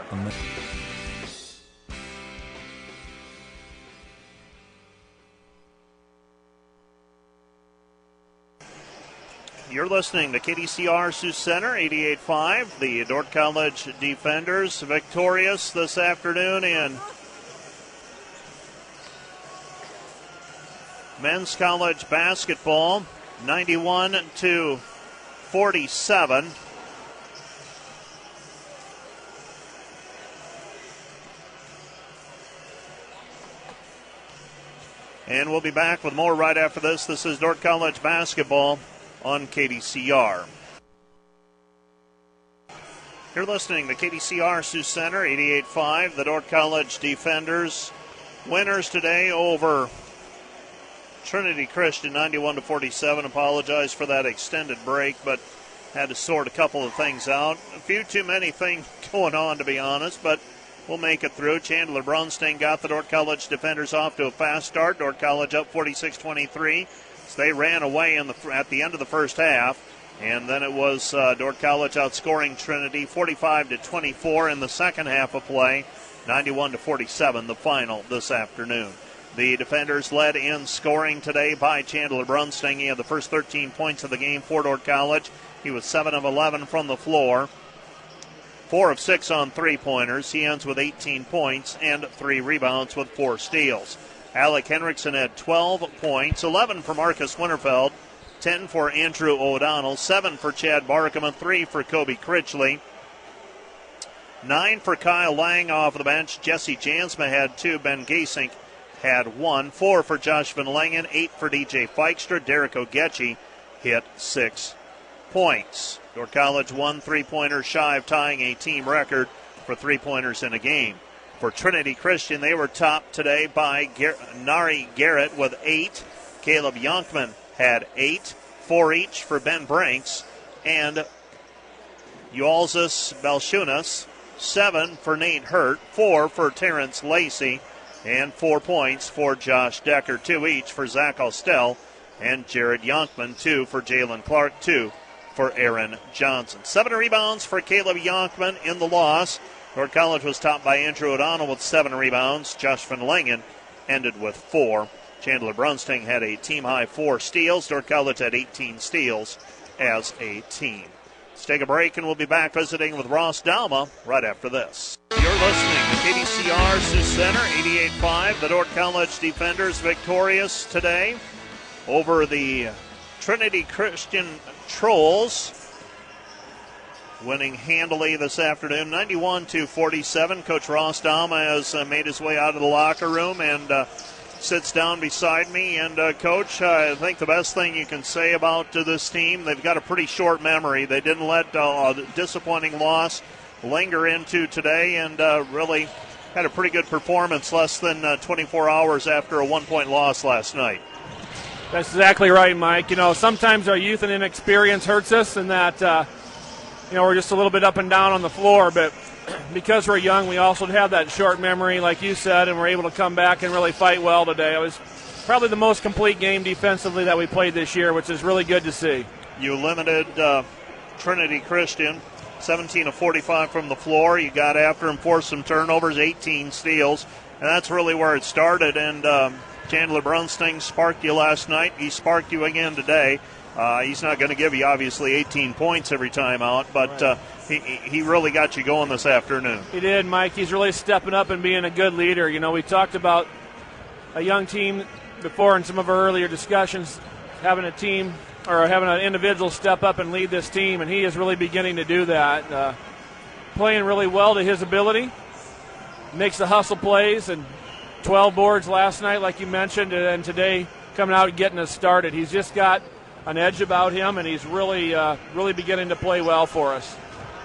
You're listening to KDCR Sioux Center, 88.5. The Dordt College defenders victorious this afternoon in men's college basketball, 91 to 47. And we'll be back with more right after this. This is Dordt College basketball on KDCR. You're listening to KDCR Sioux Center, 88.5. The Dordt College Defenders winners today over Trinity Christian, 91 to 47. Apologize for that extended break, but had to sort a couple of things out. A few too many things <laughs> going on, to be honest, but we'll make it through. Chandler Brunsting got the Dordt College defenders off to a fast start. Dordt College up 46 23. They ran away in the at the end of the first half, and then it was uh, Dordt College outscoring Trinity 45 to 24 in the second half of play, 91 to 47 the final this afternoon. The defenders led in scoring today by Chandler Brunsting. He had the first 13 points of the game for Dordt College. He was 7 of 11 from the floor. four of six on three pointers. He ends with 18 points and three rebounds with four steals. Alec Henriksen had 12 points, 11 for Marcus Winterfeld, 10 for Andrew O'Donnell, 7 for Chad Barkema, and 3 for Kobe Critchley. 9 for Kyle Lang off the bench. Jesse Jansma had 2. Ben Gasink had 1. 4 for Josh Van Langen, 8 for DJ Feikstra. Derek Ogechi hit 6 points. Your College one three pointer shy of tying a team record for three pointers in a game. For Trinity Christian, they were topped today by Gar- Nari Garrett with eight. Caleb Yonkman had eight, four each for Ben Branks, and Ualzis Belchunas, seven for Nate Hurt, four for Terrence Lacey, and four points for Josh Decker, two each for Zach Ostel, and Jared Yonkman, two for Jalen Clark, two for Aaron Johnson. Seven rebounds for Caleb Yonkman in the loss. Dordt College was topped by Andrew O'Donnell with seven rebounds. Josh Van Langen ended with four. Chandler Brunsting had a team high four steals. Dordt College had 18 steals as a team. Let's take a break and we'll be back visiting with Ross Douma right after this. You're listening to KDCR Sioux Center 88.5. The Dordt College defenders victorious today over the Trinity Christian Trolls winning handily this afternoon, 91 to 47. Coach Ross Douma has uh, made his way out of the locker room and uh, sits down beside me. And uh, Coach, I think the best thing you can say about uh, this team, they've got a pretty short memory. They didn't let uh, a disappointing loss linger into today, and uh, really had a pretty good performance less than 24 hours after a one-point loss last night. That's exactly right, Mike. You know, sometimes our youth and inexperience hurts us, and that you know, we're just a little bit up and down on the floor, but <clears throat> because we're young, we also have that short memory, like you said, and we're able to come back and really fight well today. It was probably the most complete game defensively that we played this year, which is really good to see. You limited uh, Trinity Christian 17 of 45 from the floor. You got after him, forced some turnovers, 18 steals, and that's really where it started. And um, Chandler Brunsting sparked you last night. He sparked you again today. Uh, he's not going to give you obviously 18 points every time out, but uh, he, he really got you going this afternoon. He did, Mike. He's really stepping up and being a good leader. You know, we talked about a young team before in some of our earlier discussions, having a team or having an individual step up and lead this team, and he is really beginning to do that. Uh, playing really well to his ability, makes the hustle plays, and 12 boards last night, like you mentioned, and today coming out and getting us started. He's just got an edge about him, and he's really, uh, really beginning to play well for us.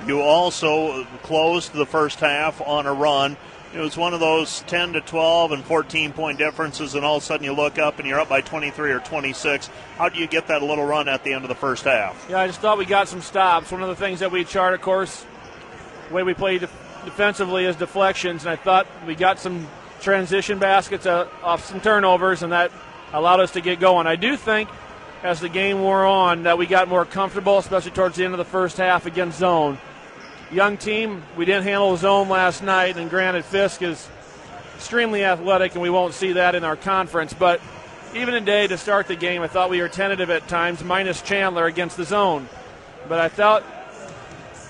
You also closed the first half on a run. It was one of those 10 to 12 and 14 point differences, and all of a sudden you look up and you're up by 23 or 26. How do you get that little run at the end of the first half? Yeah, I just thought we got some stops. One of the things that we chart, of course, the way we play defensively is deflections, and I thought we got some transition baskets uh, off some turnovers, and that allowed us to get going. I do think as the game wore on that we got more comfortable, especially towards the end of the first half against zone. Young team, we didn't handle zone last night, and granted, Fisk is extremely athletic, and we won't see that in our conference. But even today, to start the game, I thought we were tentative at times, minus Chandler against the zone. But I thought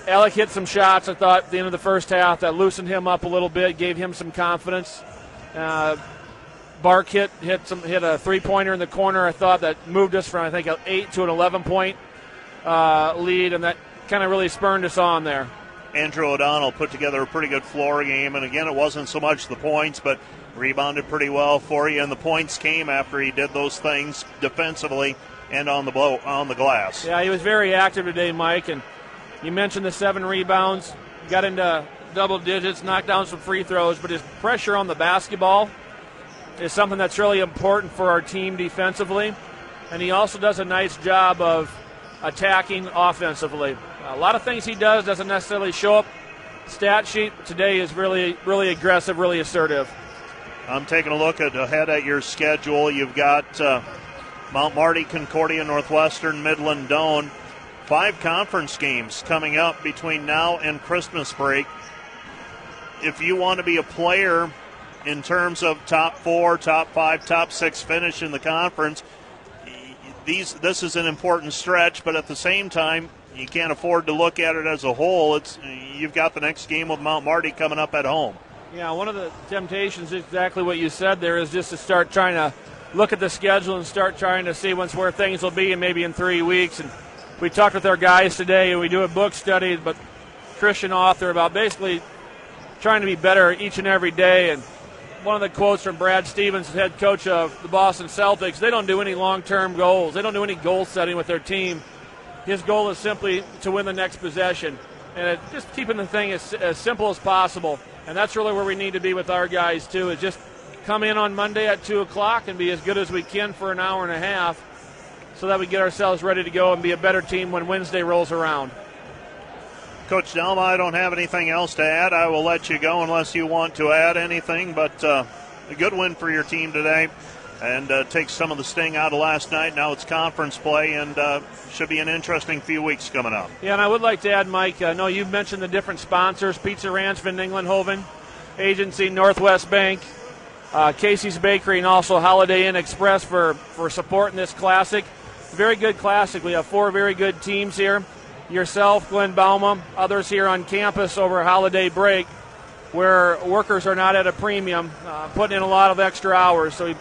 Alec hit some shots. I thought at the end of the first half that loosened him up a little bit, gave him some confidence. Uh, Bark hit hit some hit a three pointer in the corner. I thought that moved us from I think an eight to an eleven point uh, lead, and that kind of really spurned us on there. Andrew O'Donnell put together a pretty good floor game, and again, it wasn't so much the points, but rebounded pretty well for you. And the points came after he did those things defensively and on the blow on the glass. Yeah, he was very active today, Mike. And you mentioned the seven rebounds, got into double digits, knocked down some free throws, but his pressure on the basketball is something that's really important for our team defensively. And he also does a nice job of attacking offensively. A lot of things he does doesn't necessarily show up stat sheet. Today is really, really aggressive, really assertive. I'm taking a look at ahead at your schedule. You've got uh, Mount Marty, Concordia, Northwestern, Midland, Doane. Five conference games coming up between now and Christmas break. If you want to be a player in terms of top four, top five, top six finish in the conference. These this is an important stretch, but at the same time, you can't afford to look at it as a whole. It's you've got the next game with Mount Marty coming up at home. Yeah, one of the temptations, exactly what you said there, is just to start trying to look at the schedule and start trying to see once where things will be, and maybe in three weeks. And we talked with our guys today, and we do a book study, but Christian author about basically trying to be better each and every day. And one of the quotes from Brad Stevens, head coach of the Boston Celtics, they don't do any long-term goals. They don't do any goal setting with their team. His goal is simply to win the next possession, and it, just keeping the thing as, as simple as possible. And that's really where we need to be with our guys, too, is just come in on Monday at 2 o'clock and be as good as we can for an hour and a half so that we get ourselves ready to go and be a better team when Wednesday rolls around. Coach Douma, I don't have anything else to add. I will let you go unless you want to add anything, but uh, a good win for your team today and uh, takes some of the sting out of last night. Now it's conference play, and uh, should be an interesting few weeks coming up. Yeah, and I would like to add, Mike. I know you mentioned the different sponsors: Pizza Ranch, Van Engelenhoven, Agency, Northwest Bank, uh, Casey's Bakery, and also Holiday Inn Express for for supporting this classic. Very good classic. We have four very good teams here. Yourself, Glenn Bauma, others here on campus over holiday break, where workers are not at a premium, uh, putting in a lot of extra hours. So we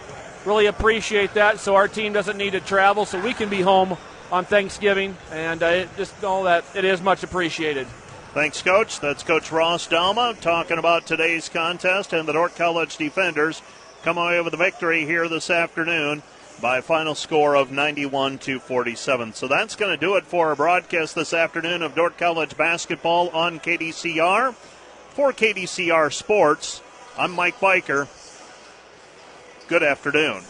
really appreciate that. So our team doesn't need to travel, so we can be home on Thanksgiving, and uh, just know that it is much appreciated. Thanks, Coach. That's Coach Ross Douma talking about today's contest and the Dordt College defenders coming away with a victory here this afternoon by a final score of 91 to 47. So that's going to do it for our broadcast this afternoon of Dordt College basketball on KDCR. For KDCR Sports, I'm Mike Biker. Good afternoon.